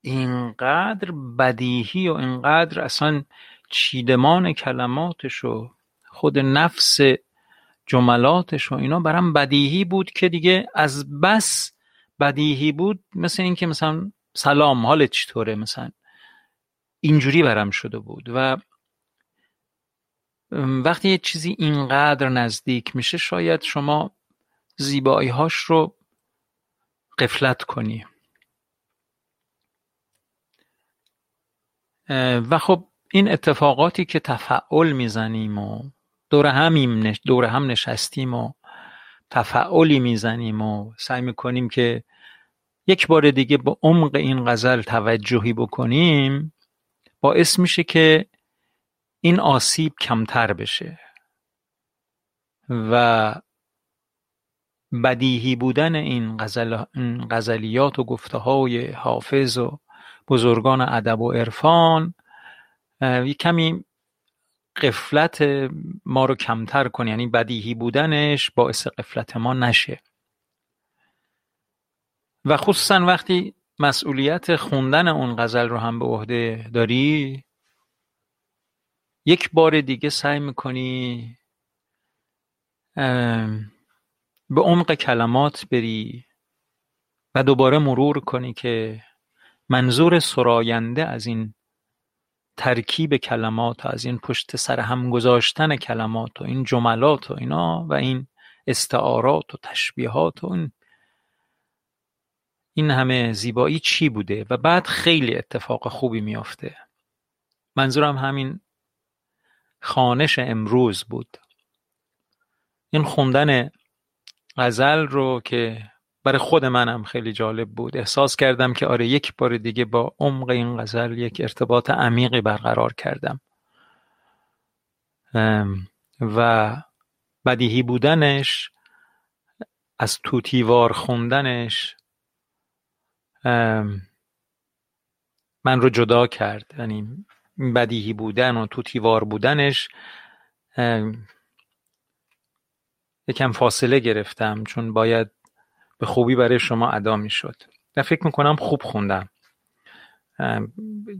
اینقدر بدیهی و اینقدر اصلا چیدمان کلماتش و خود نفس جملاتش و اینا برام بدیهی بود که دیگه از بس بدیهی بود مثل اینکه مثلا سلام حالت چطوره مثلا؟ اینجوری برام شده بود و وقتی یه چیزی اینقدر نزدیک میشه شاید شما زیباییهاش رو غفلت کنی. و خب این اتفاقاتی که تفعول می‌زنیم و دور همیم دور هم نشستیم و تفعولی می‌زنیم و سعی می‌کنیم که یک بار دیگه با عمق این غزل توجهی بکنیم باعث میشه که این آسیب کمتر بشه و بدیهی بودن این غزل، غزلیات و گفته های حافظ و بزرگان ادب و عرفان یک کمی قفلت ما رو کمتر کنه یعنی بدیهی بودنش باعث قفلت ما نشه. و خصوصا وقتی مسئولیت خوندن اون غزل رو هم به عهده داری؟ یک بار دیگه سعی می‌کنی به عمق کلمات بری و دوباره مرور کنی که منظور سراینده از این ترکیب کلمات و از این پشت سر هم گذاشتن کلمات و این جملات و اینا و این استعارات و تشبیهات و این این همه زیبایی چی بوده و بعد خیلی اتفاق خوبی میافته. منظورم همین خانش امروز بود. این خوندن غزل رو که برای خود منم خیلی جالب بود. احساس کردم که آره یک بار دیگه با عمق این غزل یک ارتباط عمیقی برقرار کردم. و بدیهی بودنش از توتیوار خوندنش من رو جدا کرد. یعنی بدیهی بودن و توتیوار بودنش یکم فاصله گرفتم چون باید به خوبی برای شما ادا می‌شد. و فکر می‌کنم خوب خوندم.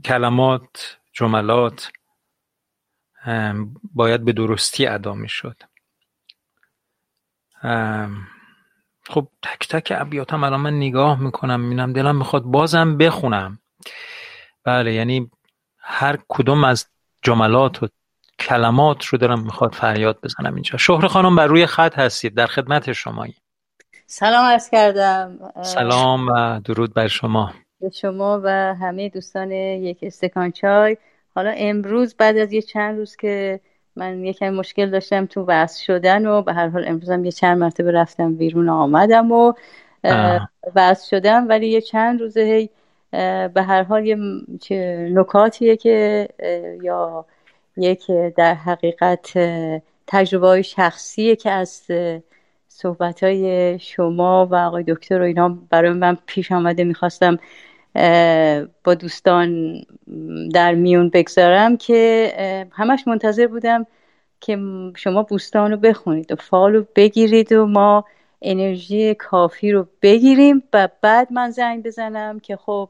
کلمات جملات باید به درستی ادا می‌شد. خب تک تک ابیاتم الان من نگاه می‌کنم می‌بینم دلم می‌خواد بازم بخونم. بله یعنی هر کدوم از جملات و کلمات رو دارم می‌خواد فریاد بزنم اینجا. شهر خانم بر روی خط هستید در خدمت شمایی. سلام عرض کردم. سلام و درود بر شما. به شما و همه دوستان یک استکان چای. حالا امروز بعد از یه چند روز که من یکم مشکل داشتم تو وصل شدن و به هر حال امروزم یه چند مرتبه رفتم بیرون آمدم و وصل شدم. ولی یه چند روزه هی به هر حال یه نکاتیه که یا یک در حقیقت تجربه های شخصیه که از صحبت های شما و آقای دکتر و اینا برای من پیش آمده. می‌خواستم با دوستان در میون بگذارم که همش منتظر بودم که شما بوستان رو بخونید و فال رو بگیرید و ما انرژی کافی رو بگیریم و بعد من زنگ بزنم که خب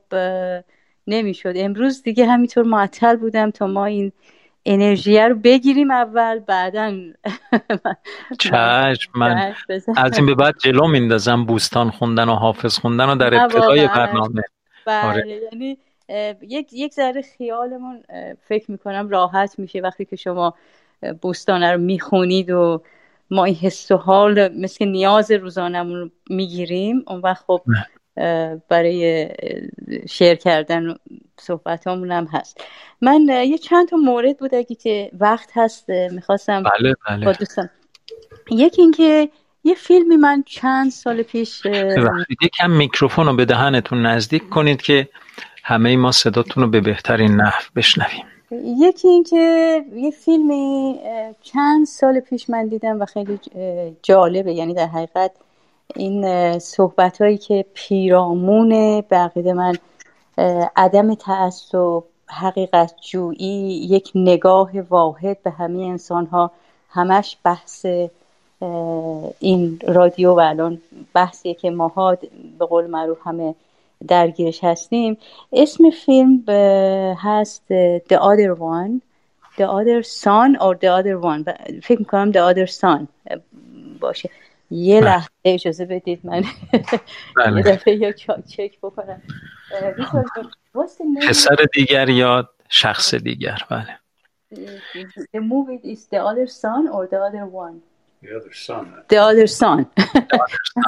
نمی‌شد. امروز دیگه همینطور معطل بودم تا ما این انرژی رو بگیریم اول بعدا چشم من از این به بعد جلو میندازم بوستان خوندن و حافظ خوندن و در ابتدای برنامه. بله آره. یعنی یک یک ذره خیالمون فکر می‌کنم راحت میشه وقتی که شما بوستانه رو می‌خونید و ما این حس و حال مثل نیاز روزانمون رو می‌گیریم اون وقت خب برای شیر کردن صحبت هم هست من یه چند تا مورد بود اگه که وقت هست می‌خواستم بله بله. یکی اینکه یه فیلمی من چند سال پیش یکم میکروفون رو به دهنتون نزدیک کنید که همه ما صداتون رو به بهترین نحو بشنویم. یکی اینکه یه فیلمی چند سال پیش من دیدم و خیلی جالبه. یعنی در حقیقت این صحبت هایی که پیرامون بقیده من عدم تعصب حقیقت جویی یک نگاه واحد به همه انسان ها همش بحث این رادیو و الان بحثیه که ماها به قول معروف همه درگیرش هستیم. اسم فیلم هست The Other One. The Other Son or The Other One. فکر می‌کنم The Other Son باشه. یه بله. لحظه اجازه بدید من بله. یه دفعه یا چک بکنم. پسر دیگر یا شخص دیگر؟ بله. The movie is the other son or the other one. The other son. The other son.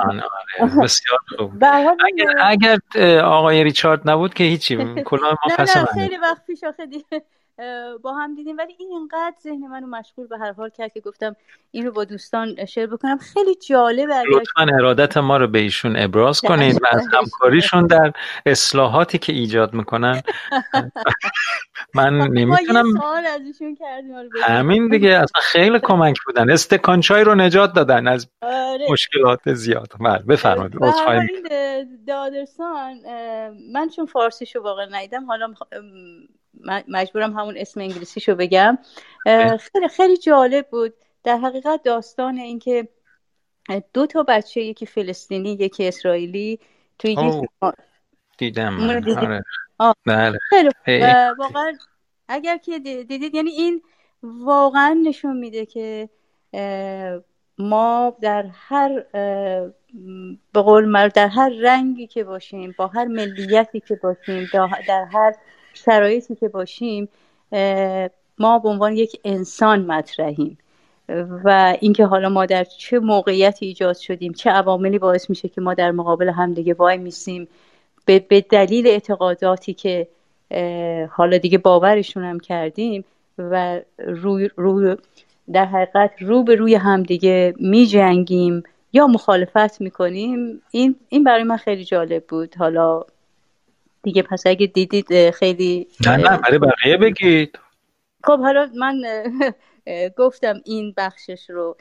آره. بسیار خوب اگر, اگر آقای ریچارد نبود که هیچی کلا ما نه نه خیلی وقت پیش آخه با هم دیدیم. ولی این اینقدر ذهن منو مشغول به هر حال کرد که گفتم این رو با دوستان شیر بکنم. خیلی جالبه لطفا ارادت ما رو به ایشون ابراز کنید و از همکاریشون در اصلاحاتی که ایجاد می‌کنن. من نمی‌تونم همین دیگه. اصلا خیلی کمک بودن. استکانچای رو نجات دادن از آره. مشکلات زیاد. بله بفرمایید. دادرسان من چون فارسیشو واقعا ندیدم حالا مجبورم همون اسم انگلیسیشو بگم. خیلی خیلی جالب بود. در حقیقت داستان اینکه دو تا بچه یکی فلسطینی یکی اسرائیلی توی دیدم آره. بله. واقعا اگر که دیدید یعنی این واقعا نشون میده که ما در هر به قول در هر رنگی که باشیم با هر ملیتی که باشیم در هر شرایطی که باشیم ما به عنوان یک انسان مطرحیم و اینکه حالا ما در چه موقعیتی ایجاد شدیم چه عواملی باعث میشه که ما در مقابل همدیگه وای میسیم به, به دلیل اعتقاداتی که حالا دیگه باورشون هم کردیم و روی, روی در حقیقت رو به روی همدیگه می جنگیم یا مخالفت می‌کنیم این این برای من خیلی جالب بود. حالا دیگه پس اگه دیدید خیلی نه نه برای بقیه بگید. خب حالا من گفتم این بخشش رو.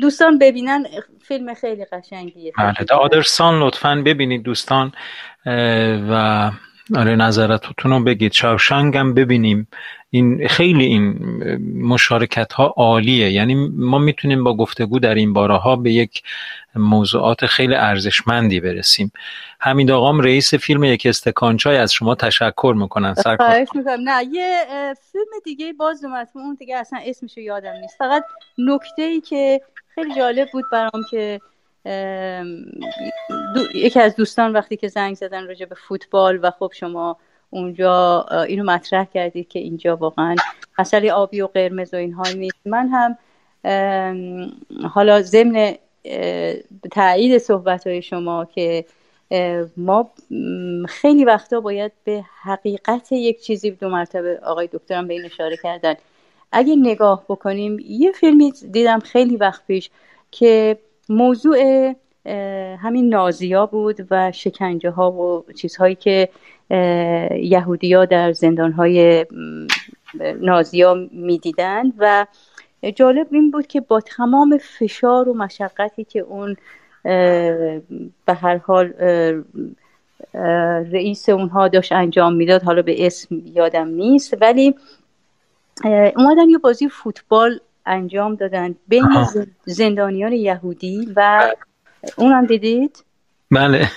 دوستان ببینن فیلم خیلی قشنگیه. بله آدرسان لطفا ببینید دوستان و آره نظراتتون رو بگید. شاوشنگ هم ببینیم. این خیلی این مشارکت ها عالیه. یعنی ما می‌تونیم با گفتگو در این باره ها به یک موضوعات خیلی ارزشمندی برسیم. حمید آقام رئیس فیلم یک استکان چای از شما تشکر می‌کنن. خواهش می‌کنم. نه یه فیلم دیگه باز اومد. اون دیگه اصلا اسمشو یادم نیست. فقط نکته ای که خیلی جالب بود برام که یکی از دوستان وقتی که زنگ زدن راجع به فوتبال و خب شما اونجا اینو مطرح کردید که اینجا واقعا مسئله آبی و قرمز و اینها نیست. من هم حالا ضمن تایید صحبت های شما که ما خیلی وقتا باید به حقیقت یک چیزی دو مرتبه آقای دکترم به این اشاره کردن. اگه نگاه بکنیم یه فیلمی دیدم خیلی وقت پیش که موضوع همین نازیا بود و شکنجه ها و چیزهایی که یهودیا در زندان های نازیا می‌دیدن و جالب این بود که با تمام فشار و مشقتی که اون به هر حال رئیس اونها داشت انجام می‌داد حالا به اسم یادم نیست ولی اومدن یه بازی فوتبال انجام دادن. بین زندانیان یهودی و اونم دیدید؟ بله.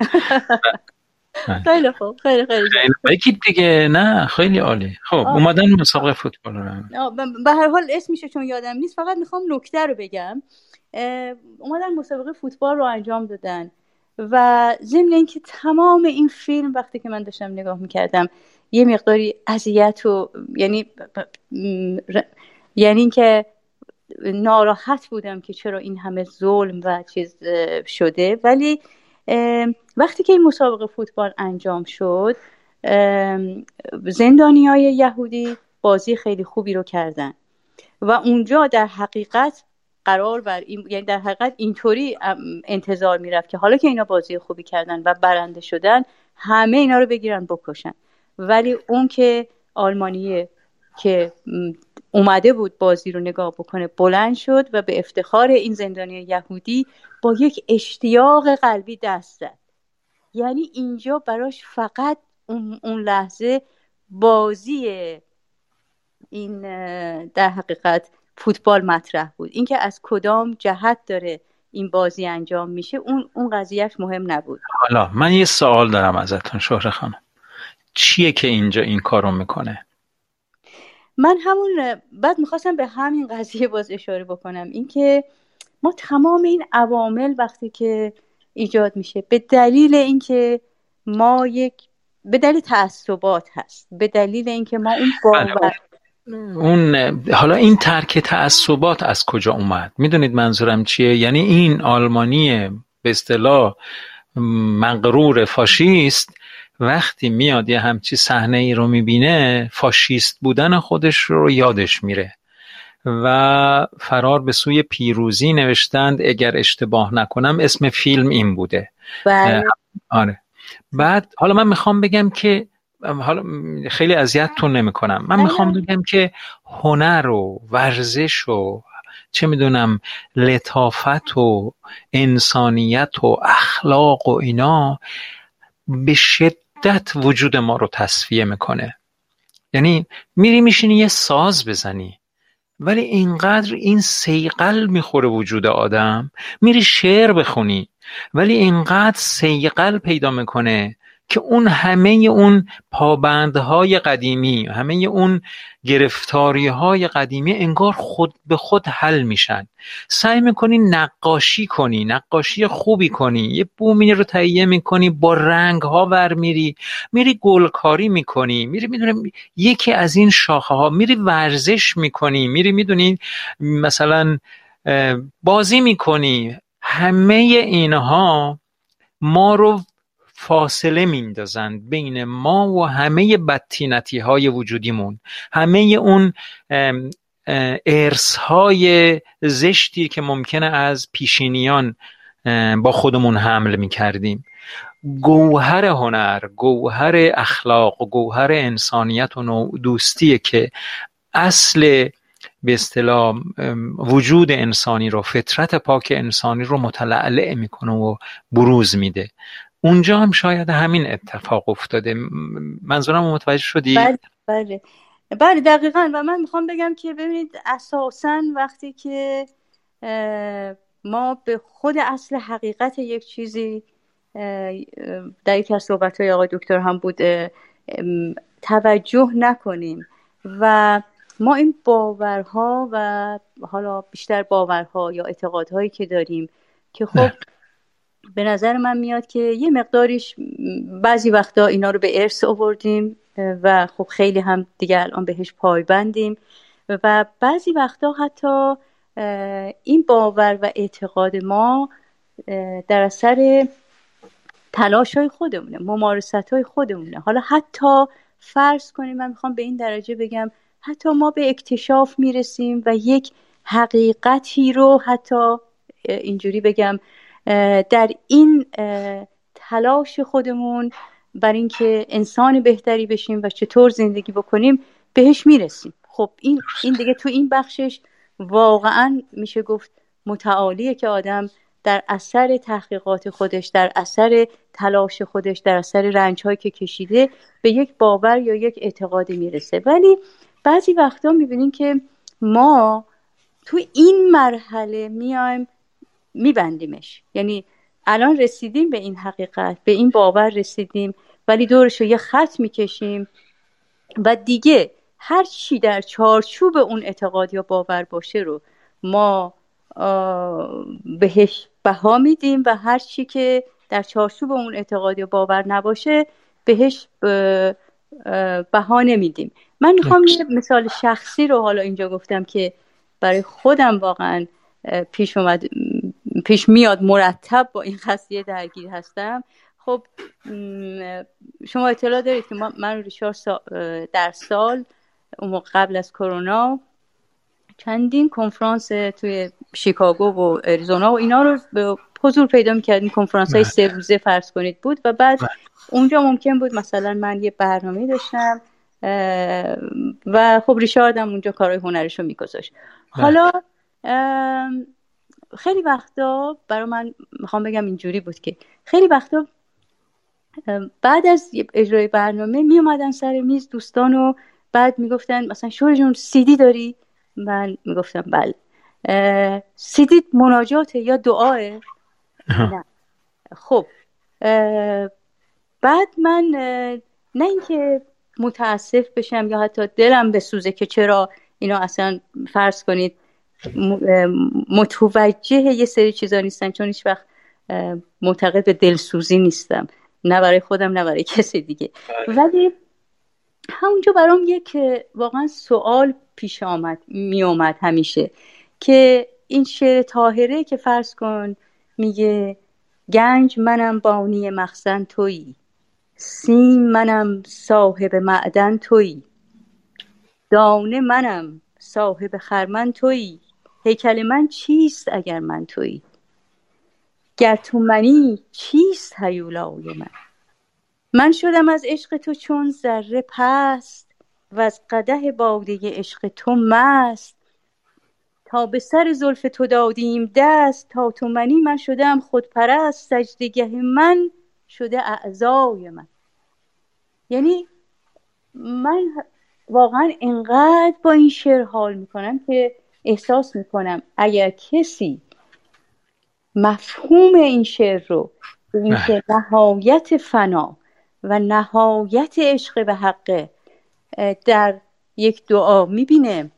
خیلی خوب خیلی خیلی بگید دیگه نه خیلی عالی. خب اومدن مسابقه فوتبال رو. به هر حال اسمش چون یادم نیست فقط می‌خوام نکته رو بگم. اومدن مسابقه فوتبال رو انجام دادن و ضمن اینکه تمام این فیلم وقتی که من داشتم نگاه می‌کردم یه مقداری اذیت و یعنی یعنی اینکه ناراحت بودم که چرا این همه ظلم و چیز شده. ولی وقتی که این مسابقه فوتبال انجام شد زندانی های یهودی بازی خیلی خوبی رو کردن. و اونجا در حقیقت قرار بر این یعنی در حقیقت اینطوری انتظار می‌رفت که حالا که اینا بازی خوبی کردن و برنده شدن همه اینا رو بگیرن بکشن. ولی اون که آلمانیه که اومده بود بازی رو نگاه بکنه. بلند شد و به افتخار این زندانی یهودی با یک اشتیاق قلبی دست زد. یعنی اینجا براش فقط اون لحظه بازی این در حقیقت فوتبال مطرح بود. اینکه از کدام جهت داره این بازی انجام میشه اون اون قضیهش مهم نبود. حالا من یه سوال دارم ازتون شهر خانم. چیه که اینجا این کارو می‌کنه؟ من همون بعد می‌خواستم به همین قضیه باز اشاره بکنم اینکه ما تمام این عوامل وقتی که ایجاد میشه به دلیل اینکه ما یک به دلیل تعصبات هست به دلیل اینکه ما اون بله. باور اون حالا این ترک تعصبات از کجا اومد می‌دونید منظورم چیه یعنی این آلمانی به اصطلاح مغرور فاشیست وقتی میاد یه همچی صحنه ای رو می‌بینه فاشیست بودن خودش رو یادش میره. و فرار به سوی پیروزی نوشتند اگر اشتباه نکنم اسم فیلم این بوده. بله. آره. بعد حالا من می‌خوام بگم که حالا خیلی اذیتتون نمی‌کنم. من می‌خوام بگم که هنر و ورزش و چه می‌دونم لطافت و انسانیت و اخلاق و اینا به شدت وجود ما رو تصفیه می‌کنه. یعنی میری میشینی یه ساز بزنی ولی اینقدر این سیقل می‌خوره وجود آدم. میری شعر بخونی ولی اینقدر سیقل پیدا می‌کنه که اون همه اون پابندهای قدیمی همه اون گرفتاری های قدیمی انگار خود به خود حل میشن. سعی می‌کنی نقاشی کنی نقاشی خوبی کنی یه بومی رو تهیه می‌کنی با رنگ ها ور میری میری گلکاری می‌کنی میری می‌دونی یکی از این شاخه ها میری ورزش می‌کنی میری می‌دونی مثلا بازی می‌کنی. همه اینها ما رو فاصله میندازند بین ما و همه بدتینتی های وجودیمون همه اون ارس های زشتی که ممکنه از پیشینیان با خودمون حمل می‌کردیم. گوهر هنر گوهر اخلاق گوهر انسانیت و دوستیه که اصل به اصطلاح وجود انسانی رو فطرت پاک انسانی رو متلعلع می‌کنه و بروز میده. اونجا هم شاید همین اتفاق افتاده. منظورم متوجه شدی؟ بله بله. بله دقیقا. و من می‌خوام بگم که ببینید اساسا وقتی که ما به خود اصل حقیقت یک چیزی در یکی از صحبت های آقای دکتر هم بود توجه نکنیم. و ما این باورها و حالا بیشتر باورها یا اعتقادهایی که داریم که خب به نظر من میاد که یه مقداریش بعضی وقتا اینا رو به ارث آوردیم و خب خیلی هم دیگه الان بهش پایبندیم. و بعضی وقتا حتی این باور و اعتقاد ما در اثر تلاش های خودمونه ممارست های خودمونه. حالا حتی فرض کنیم من می‌خوام به این درجه بگم حتی ما به اکتشاف می‌رسیم و یک حقیقتی رو حتی اینجوری بگم در این تلاش خودمون بر اینکه انسان بهتری بشیم و چطور زندگی بکنیم بهش می‌رسیم. خب این این دیگه تو این بخشش واقعا میشه گفت متعالیه که آدم در اثر تحقیقات خودش در اثر تلاش خودش در اثر رنج که کشیده به یک باور یا یک اعتقادی می‌رسه. ولی بعضی وقتا می‌بینیم که ما تو این مرحله میایم میبندیمش. یعنی الان رسیدیم به این حقیقت به این باور رسیدیم ولی دورش رو یه خط می‌کشیم و دیگه هر چی در چارچوب اون اعتقاد یا باور باشه رو ما بهش بها میدیم و هر چی که در چارچوب اون اعتقاد یا باور نباشه بهش بها نمیدیم. من می‌خوام یه مثال شخصی رو حالا اینجا گفتم که برای خودم واقعا پیش اومد. پیش میاد مرتب با این قضیه درگیر هستم خب شما اطلاع دارید که من ریچارد در سال اون قبل از کرونا چندین کنفرانس توی شیکاگو و اریزونا و اینا رو به حضور پیدا می‌کردیم کنفرانس های بله. سه روزه فرض کنید بود و بعد بله. اونجا ممکن بود مثلا من یه برنامه داشتم و خب ریشاردم اونجا کارهای هنرش رو میگذاشت بله. حالا خیلی وقتا برای من می‌خوام بگم اینجوری بود که خیلی وقتا بعد از اجرای برنامه می اومدن سر میز دوستان و بعد می‌گفتن مثلا شور جون سیدی داری؟ من می‌گفتم بله. سیدی مناجاته یا دعاه نه. خب بعد من نه اینکه متاسف بشم یا حتی دلم بسوزه که چرا اینا اصلا فرض کنید متوجه یه سری چیزا نیستن چون هیچ وقت معتقد به دلسوزی نیستم. نه برای خودم نه برای کسی دیگه. بله. ولی همونجا برام یک واقعا سوال پیش آمد می آمد همیشه که این شعر تاهره که فرض کن میگه گنج منم بانی مخزن تویی سیم منم صاحب معدن تویی دانه منم صاحب خرمن تویی. هیکل من چیست اگر من تویی؟ گر تو منی چیست هیولای من؟ من شدم از عشق تو چون ذره پست و از قده باده عشق تو مست. تا به سر زلف تو دادیم دست تا تو منی من شدم خودپرست. سجدگه من شده اعضای من. یعنی من واقعا انقدر با این شعر حال می‌کنم که احساس می‌کنم اگر کسی مفهوم این شعر رو به اینکه بله. نهایت فنا و نهایت عشق به حقه در یک دعا می‌بینه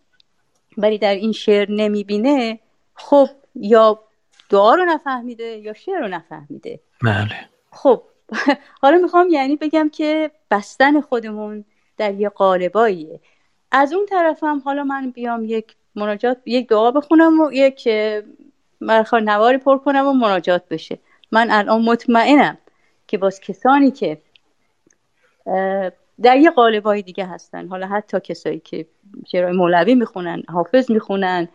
ولی در این شعر نمی‌بینه خب یا دعا رو نفهمیده یا شعر رو نفهمیده. بله. خب حالا می‌خوام یعنی بگم که بستن خودمون در یه قالباییه. از اون طرفم حالا من بیام یک مناجات یک دعا بخونم و یک مرخار نواری پر کنم و مناجات بشه. من الان مطمئنم که باز کسانی که در یه قالبای دیگه هستن. حالا حتی کسایی که شعرهای مولوی می‌خونن حافظ می‌خونن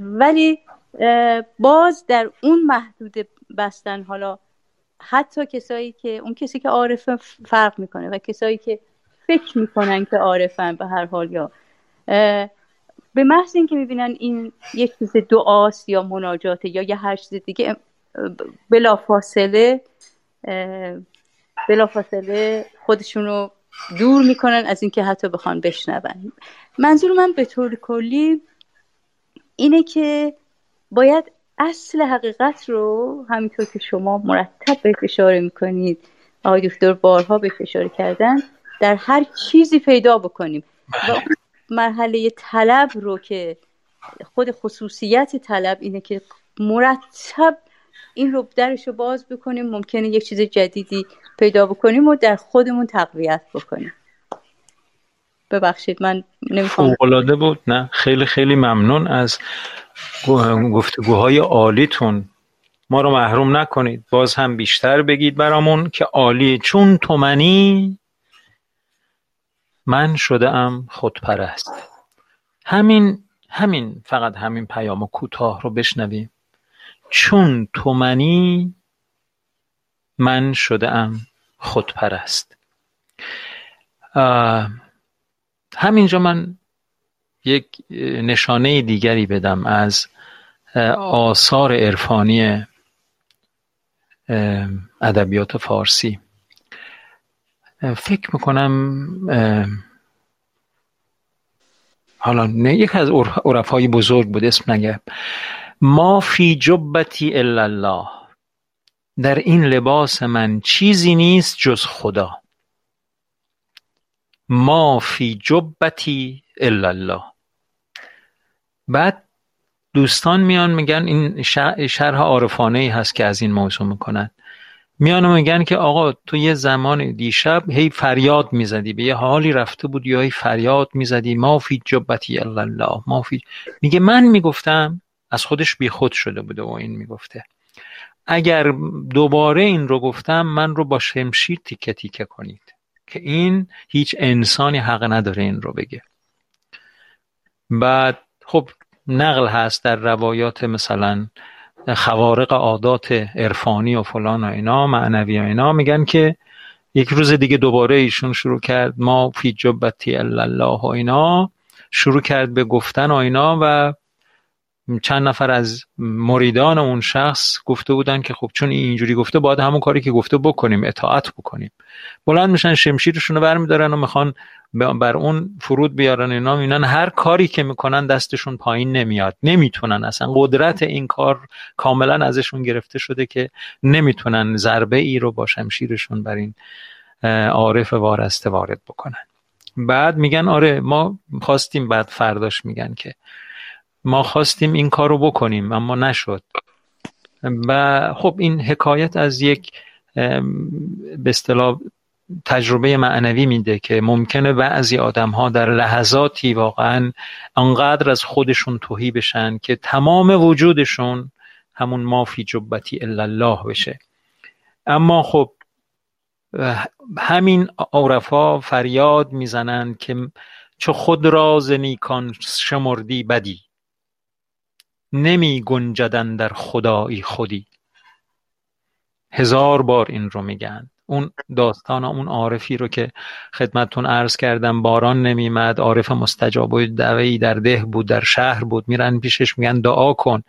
ولی باز در اون محدود بستن حالا حتی کسایی که اون کسی که عارفه فرق می‌کنه و کسایی که فکر می‌کنن که عارفن به هر حال یا به محض اینکه می‌بینن این یک چیز دعاست یا مناجاته یا یه هر چیز دیگه بلا فاصله بلا فاصله خودشون دور می‌کنن از اینکه حتی بخوان بشنون. منظور من به طور کلی اینه که باید اصل حقیقت رو همینطور که شما مرتب به اشاره می‌کنید آقای دکتر بارها به اشاره کردن در هر چیزی پیدا بکنیم. و اون مرحله طلب رو که خود خصوصیت طلب اینه که مرتب این رو درش رو باز بکنیم ممکنه یک چیز جدیدی پیدا بکنیم و در خودمون تقویت بکنیم. ببخشید من نمی‌خوام. بود. نه خیلی خیلی ممنون از گفتگوهای عالیتون. ما رو محروم نکنید. باز هم بیشتر بگید برامون که عالی چون تو منی من شده ام خودپرست. همین همین فقط همین پیام کوتاه رو بشنویم چون تو منی من شده ام خودپرست همینجا من یک نشانه دیگری بدم از آثار عرفانی ادبیات فارسی. فکر می‌کنم حالا نه یک از عرفای بزرگ بود اسم نگم ما فی جبتی الا الله در این لباس من چیزی نیست جز خدا. ما فی جبتی الا الله بعد دوستان میان میگن این شرح عارفانه ای هست که از این موضوع می‌کنن. میان میگن که آقا تو یه زمان دیشب هی فریاد می‌زدی به یه حالی رفته بود یا هی فریاد می‌زدی. ما فی جبتی الله ما فی میگه من می‌گفتم از خودش بیخود شده بوده و این می‌گفته. اگر دوباره این رو گفتم من رو با شمشیر تیکه تیکه کنید. که این هیچ انسانی حق نداره این رو بگه. بعد خب نقل هست در روایات مثلا خوارق عادات عرفانی و فلان و اینا معنوی و اینا میگن که یک روز دیگه دوباره ایشون شروع کرد ما فی جبتی الله و اینا شروع کرد به گفتن و اینا و چند نفر از مریدان اون شخص گفته بودن که خب چون اینجوری گفته باید همون کاری که گفته بکنیم اطاعت بکنیم. بلند میشن شمشیرشون رو برمیدارن و می‌خوان بر اون فرود بیارن اینا. می‌بینن هر کاری که می‌کنن دستشون پایین نمیاد. نمی‌تونن اصلا. قدرت این کار کاملا ازشون گرفته شده که نمی‌تونن ضربه ای رو با شمشیرشون بر این عارف وارسته وارد بکنن. بعد میگن آره ما خواستیم بعد فرداش میگن که ما خواستیم این کار رو بکنیم اما نشد. و خب این حکایت از یک به اصطلاح تجربه معنوی میده که ممکنه بعضی آدم ها در لحظاتی واقعا انقدر از خودشون توهی بشن که تمام وجودشون همون مافی جبتی الا الله بشه. اما خب همین عرفا فریاد می‌زنند که چو خود راز نیکان شمردی بدی. نمی گنجدن در خدایی خودی. هزار بار این رو میگن. اون داستان اون عارفی رو که خدمتتون عرض کردم باران نمیمد عارف مستجاب و دعوی در ده بود در شهر بود میرن پیشش میگن دعا کن.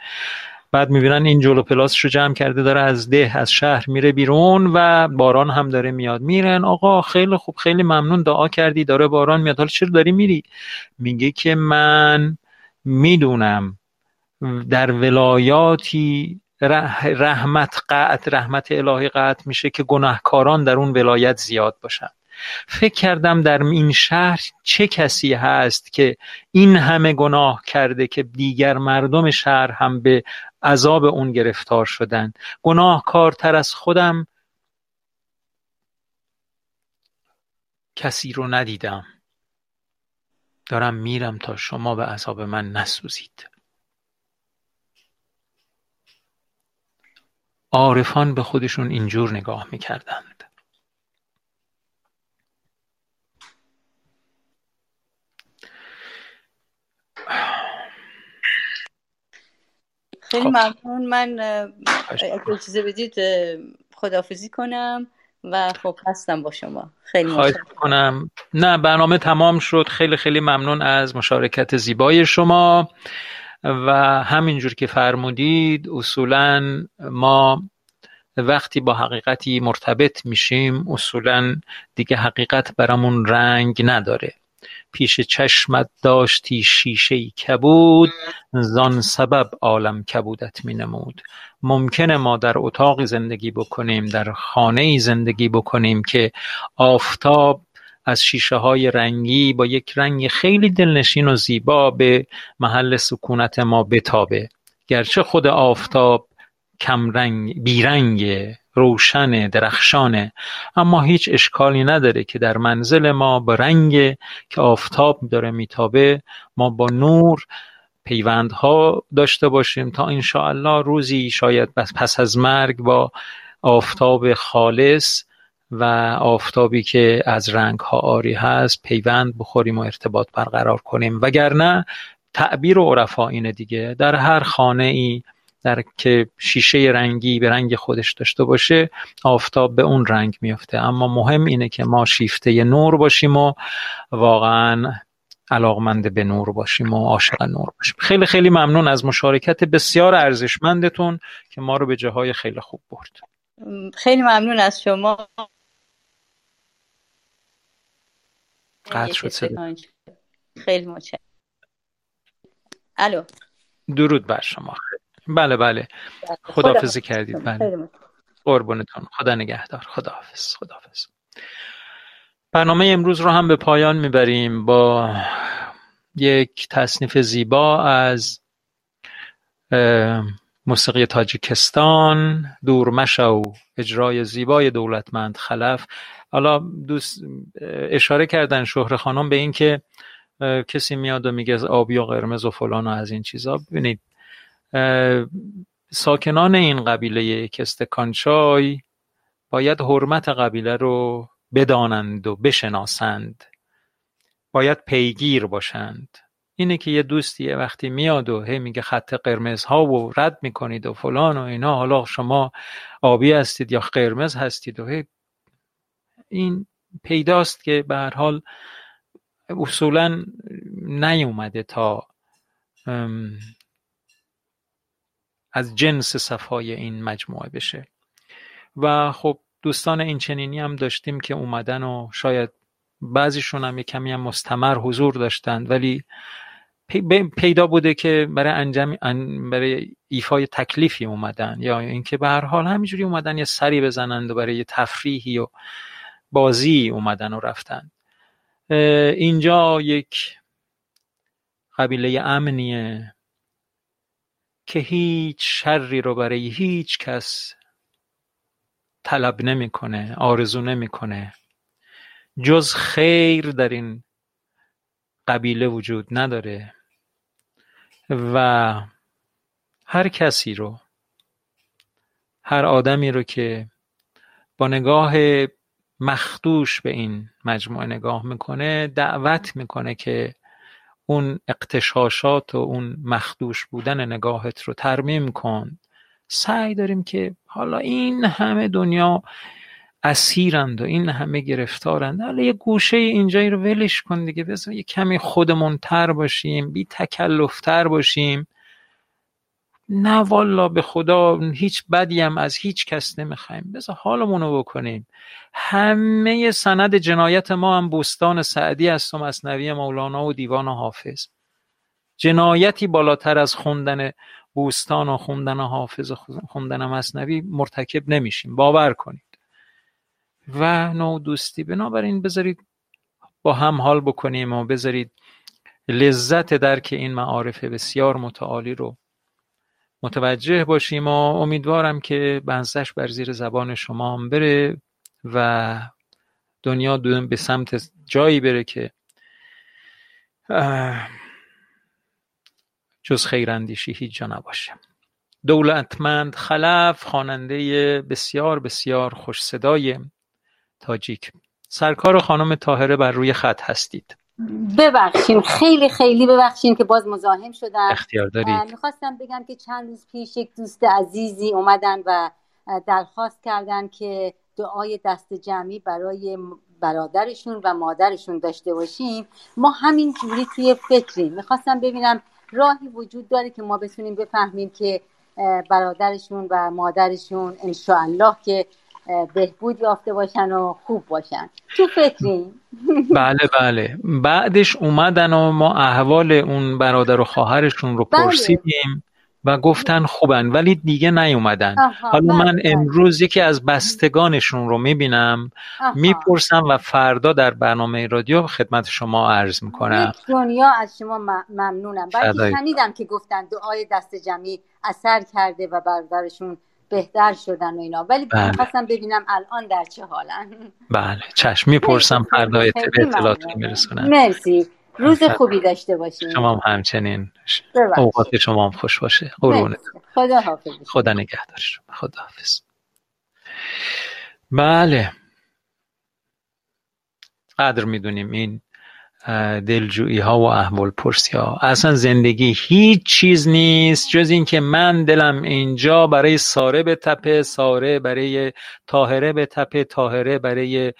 بعد می‌بینن این جلو پلاسش رو جمع کرده داره از ده از شهر میره بیرون و باران هم داره میاد. میرن آقا خیلی خوب خیلی ممنون دعا کردی داره باران میاد. حالا چرا داری میری؟ میگه که من می‌دونم در ولایاتی رحمت قطع رحمت الهی قطع میشه که گناهکاران در اون ولایت زیاد باشن. فکر کردم در این شهر چه کسی هست که این همه گناه کرده که دیگر مردم شهر هم به عذاب اون گرفتار شدن. گناهکارتر از خودم کسی رو ندیدم. دارم میرم تا شما به عذاب من نسوزید. عارفان به خودشون اینجور نگاه می‌کردند. خیلی خب. ممنون. من اگه چیزی بدید خدافزی کنم و خب هستم با شما. خیلی ممنون کنم نه برنامه تمام شد. خیلی خیلی ممنون از مشارکت زیبای شما. و همینجور که فرمودید اصولا ما وقتی با حقیقتی مرتبط میشیم اصولا دیگه حقیقت برامون رنگ نداره. پیش چشمت داشتی شیشه کبود زان سبب عالم کبودت می نمود ممکنه ما در اتاقی زندگی بکنیم در خانه زندگی بکنیم که آفتاب از شیشه های رنگی با یک رنگ خیلی دلنشین و زیبا به محل سکونت ما بتابه. گرچه خود آفتاب کمرنگ بیرنگ روشن درخشانه اما هیچ اشکالی نداره که در منزل ما با رنگ که آفتاب داره میتابه ما با نور پیوندها داشته باشیم تا انشاءالله روزی شاید پس از مرگ با آفتاب خالص و آفتابی که از رنگ ها آری هست پیوند بخوریم و ارتباط برقرار کنیم. وگرنه تعبیر و عرفا اینه دیگه. در هر خانه ای در که شیشه رنگی به رنگ خودش داشته باشه آفتاب به اون رنگ میفته اما مهم اینه که ما شیفته نور باشیم و واقعا علاقمند به نور باشیم و عاشق نور باشیم. خیلی خیلی ممنون از مشارکت بسیار ارزشمندتون که ما رو به جاهای خیلی خوب برد. خیلی ممنون از شما. قطع شد خیلی متشکرم. الو. درود بر شما. بله بله. خداحافظی کردید. بله. قربونتون. خدا نگهدار. خداحافظ خداحافظ. برنامه امروز رو هم به پایان می‌بریم با یک تصنیف زیبا از موسیقی تاجیکستان دور مشو اجرای زیبای دولتمند خلف. حالا دوست اشاره کردن شهر خانم به این که کسی میاد و میگه آبی و قرمز و فلان و از این چیزا. ببینید ساکنان این قبیله کستکانچای باید حرمت قبیله رو بدانند و بشناسند. باید پیگیر باشند. اینه که یه دوستی وقتی میاد و هی میگه خط قرمز ها و رد می‌کنید و فلان و اینا. حالا شما آبی هستید یا قرمز هستید و هی این پیداست که به هر حال اصولا نیومده تا از جنس صفای این مجموعه بشه. و خب دوستان این چنینی هم داشتیم که اومدن و شاید بعضیشون هم یه کمی هم مستمر حضور داشتند ولی پیدا بوده که برای انجام برای ایفای تکلیفی اومدن یا اینکه به هر حال همینجوری اومدن یه سری بزنند و برای تفریحی و بازی اومدن و رفتن. اینجا یک قبیله امنیه که هیچ شری رو برای هیچ کس طلب نمی‌کنه آرزو نمی‌کنه. جز خیر در این قبیله وجود نداره و هر کسی رو هر آدمی رو که با نگاه مخدوش به این مجموعه نگاه می‌کنه دعوت می‌کنه که اون اقتشاشات و اون مخدوش بودن نگاهت رو ترمیم کن. سعی داریم که حالا این همه دنیا اسیرند و این همه گرفتارند. حالا یه گوشه اینجایی رو ولش کن دیگه بذار یه کمی خودمون تر باشیم بی تکلفتر باشیم. نه والا به خدا هیچ بدی هم از هیچ کس نمی‌خوایم. بذار حالمون رو بکنیم. همه سند جنایت ما هم بستان سعدی است و مصنوی مولانا و دیوان حافظ. جنایتی بالاتر از خوندن بوستان و خوندن حافظ و خوندن مصنوی مرتکب نمیشیم. باور کنید. و نوع دوستی بنابراین بذارید با هم حال بکنیم و بذارید لذت درک این معارف بسیار متعالی رو متوجه باشیم و امیدوارم که بنزش بر زیر زبان شما هم بره و دنیا به سمت جایی بره که جز خیراندیشی هیچ جا نباشه. دولتمند خلف خواننده بسیار بسیار خوش صدای تاجیک. سرکار خانم تاهره بر روی خط هستید. ببخشیم خیلی خیلی ببخشیم که باز مزاحم شدم. اختیار دارید. می‌خواستم بگم که چند روز پیش یک دوست عزیزی اومدن و درخواست کردن که دعای دست جمعی برای برادرشون و مادرشون داشته باشیم. ما همین جوری توی فکریم. می‌خواستم ببینم راهی وجود داره که ما بتونیم بفهمیم که برادرشون و مادرشون انشاءالله که بهبود یافته باشن و خوب باشن. تو فکریم بله بله. بعدش اومدن و ما احوال اون برادر و خواهرشون رو بله. پرسیدیم و گفتن خوبن ولی دیگه نیومدن. حالا من بله، بله. امروز یکی از بستگانشون رو می‌بینم می‌پرسم و فردا در برنامه رادیو خدمت شما عرض می‌کنم. دنیا از شما ممنونم. ولی شنیدم که گفتن دعای دست جمعی اثر کرده و برادرشون بهتر شدن و اینا. ولی بله. ببینم الان در چه حالن. بله. چشم می‌پرسم فردا اطلاعات میرسونم مرسی. روز خوبی داشته باشین. شما هم همچنین. اوقات شما هم خوش باشه. قربونت. خدا حافظ. خدا نگهدار خدا حافظ. بله. قدر می‌دونیم. این دلجویی ها و احوال پرسی ها. اصلا زندگی هیچ چیز نیست جز اینکه من دلم اینجا برای ساره به تپه ساره برای تاهره به تپه تاهره برای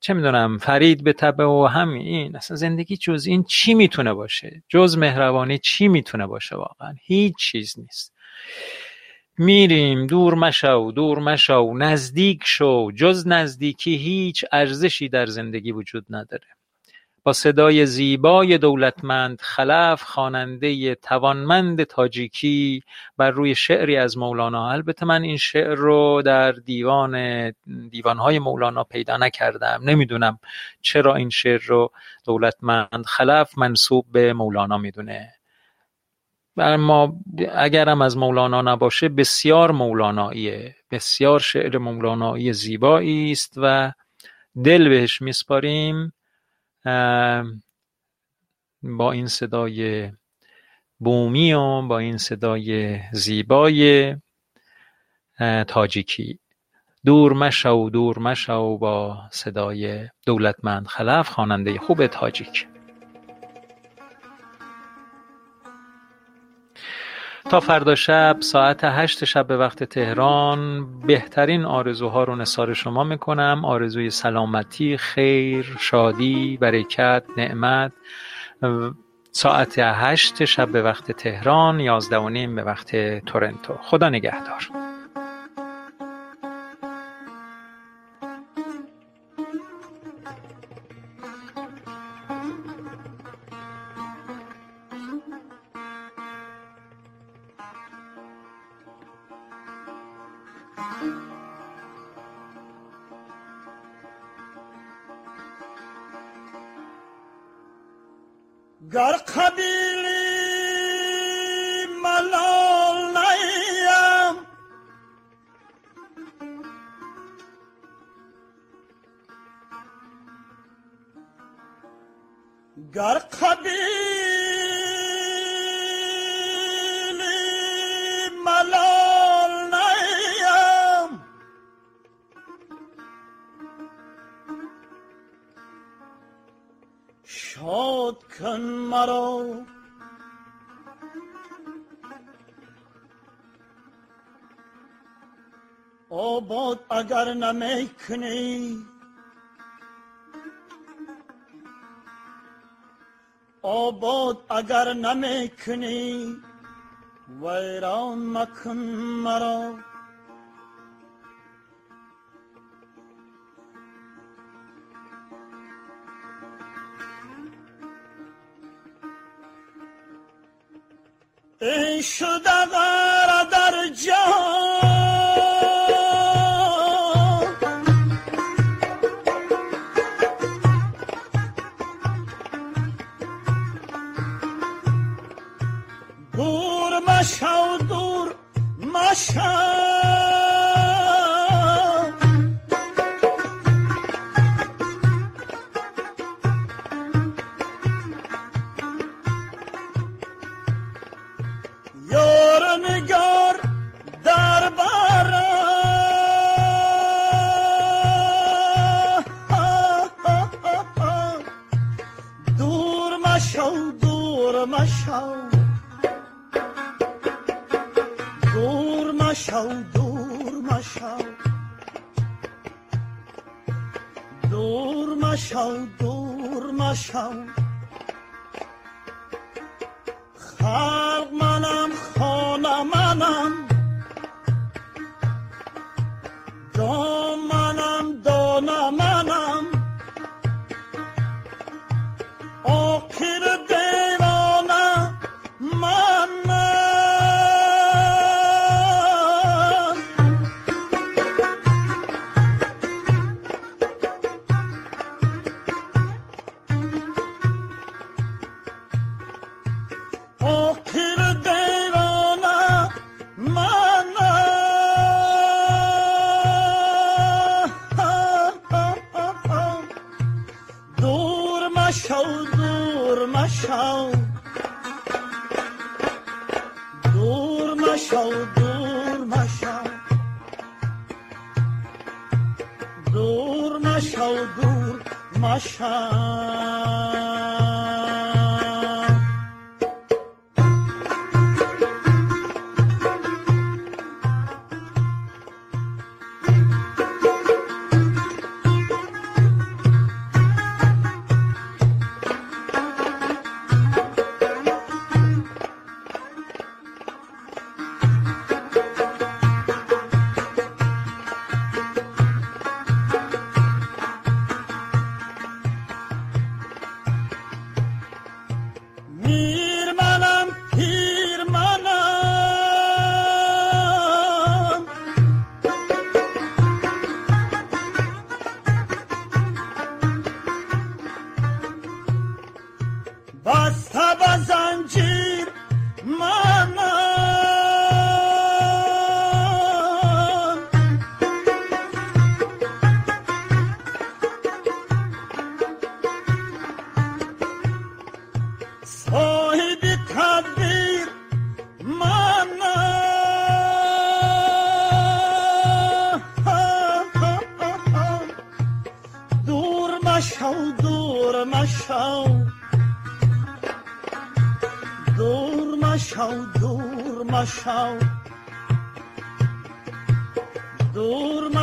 چه می‌دونم فرید به تپه و همین. اصلا زندگی جز این چی می‌تونه باشه؟ جز مهربانی چی می‌تونه باشه واقعا؟ هیچ چیز نیست. میریم دور مشو دور مشو نزدیک شو. جز نزدیکی هیچ ارزشی در زندگی وجود نداره. با صدای زیبای دولتمند خلف خواننده توانمند تاجیکی بر روی شعری از مولانا. البته من این شعر رو در دیوان دیوانهای مولانا پیدا نکردم. نمی‌دونم چرا این شعر رو دولتمند خلف منصوب به مولانا می‌دونه. اما اگرم از مولانا نباشه بسیار مولاناییه. بسیار شعر مولانایی زیبایی است و دل بهش میسپاریم. با این صدای بومی و با این صدای زیبای تاجیکی. دور مشو دور مشو با صدای دولتمند خلف خواننده خوب تاجیک. تا فردا شب ساعت هشت شب به وقت تهران بهترین آرزوها رو نثار شما می‌کنم. آرزوی سلامتی، خیر، شادی، برکت، نعمت. ساعت هشت شب به وقت تهران یازده و نیم به وقت تورنتو. خدا نگهدار. اگر نمی‌کنی آباد اگر نمی‌کنی ویران مکن مرا ای شده در جهان مشو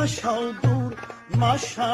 মাসাও দূর মাসা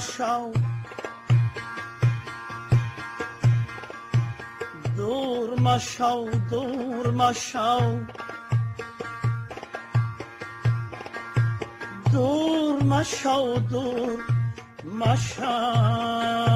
دور مشو دور مشو دور مشو دور مشو دور مشو